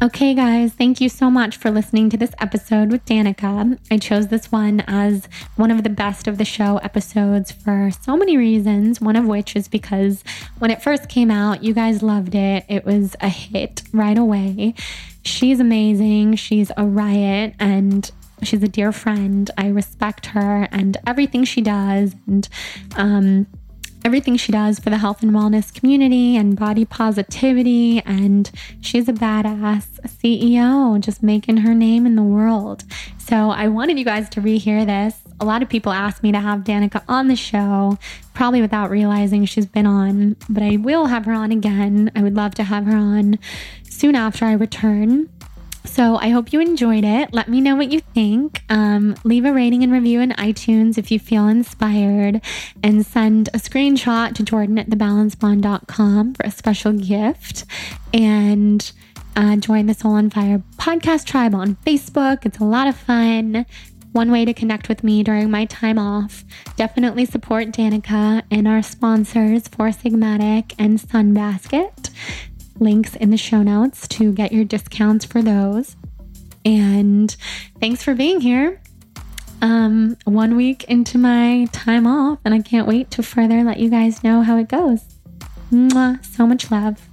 Okay, guys, thank you so much for listening to this episode with Danika. I chose this one as one of the best of the show episodes for so many reasons. One of which is because when it first came out, you guys loved it. It was a hit right away. She's amazing. She's a riot and she's a dear friend. I respect her and everything she does. And, um, everything she does for the health and wellness community and body positivity. And she's a badass CEO, just making her name in the world. So I wanted you guys to rehear this a lot of people asked me to have Danika on the show, probably without realizing she's been on, but I will have her on again. I would love to have her on soon after I return. So I hope you enjoyed it. Let me know what you think. Um, leave a rating and review in iTunes if you feel inspired, and send a screenshot to Jordan at thebalancedblonde.com for a special gift. And uh, join the Soul on Fire podcast tribe on Facebook. It's a lot of fun. One way to connect with me during my time off. Definitely support Danika and our sponsors, Four Sigmatic and Sunbasket. Links in the show notes to get your discounts for those. And thanks for being here. Um, one week into my time off, and I can't wait to further let you guys know how it goes. Mwah, so much love.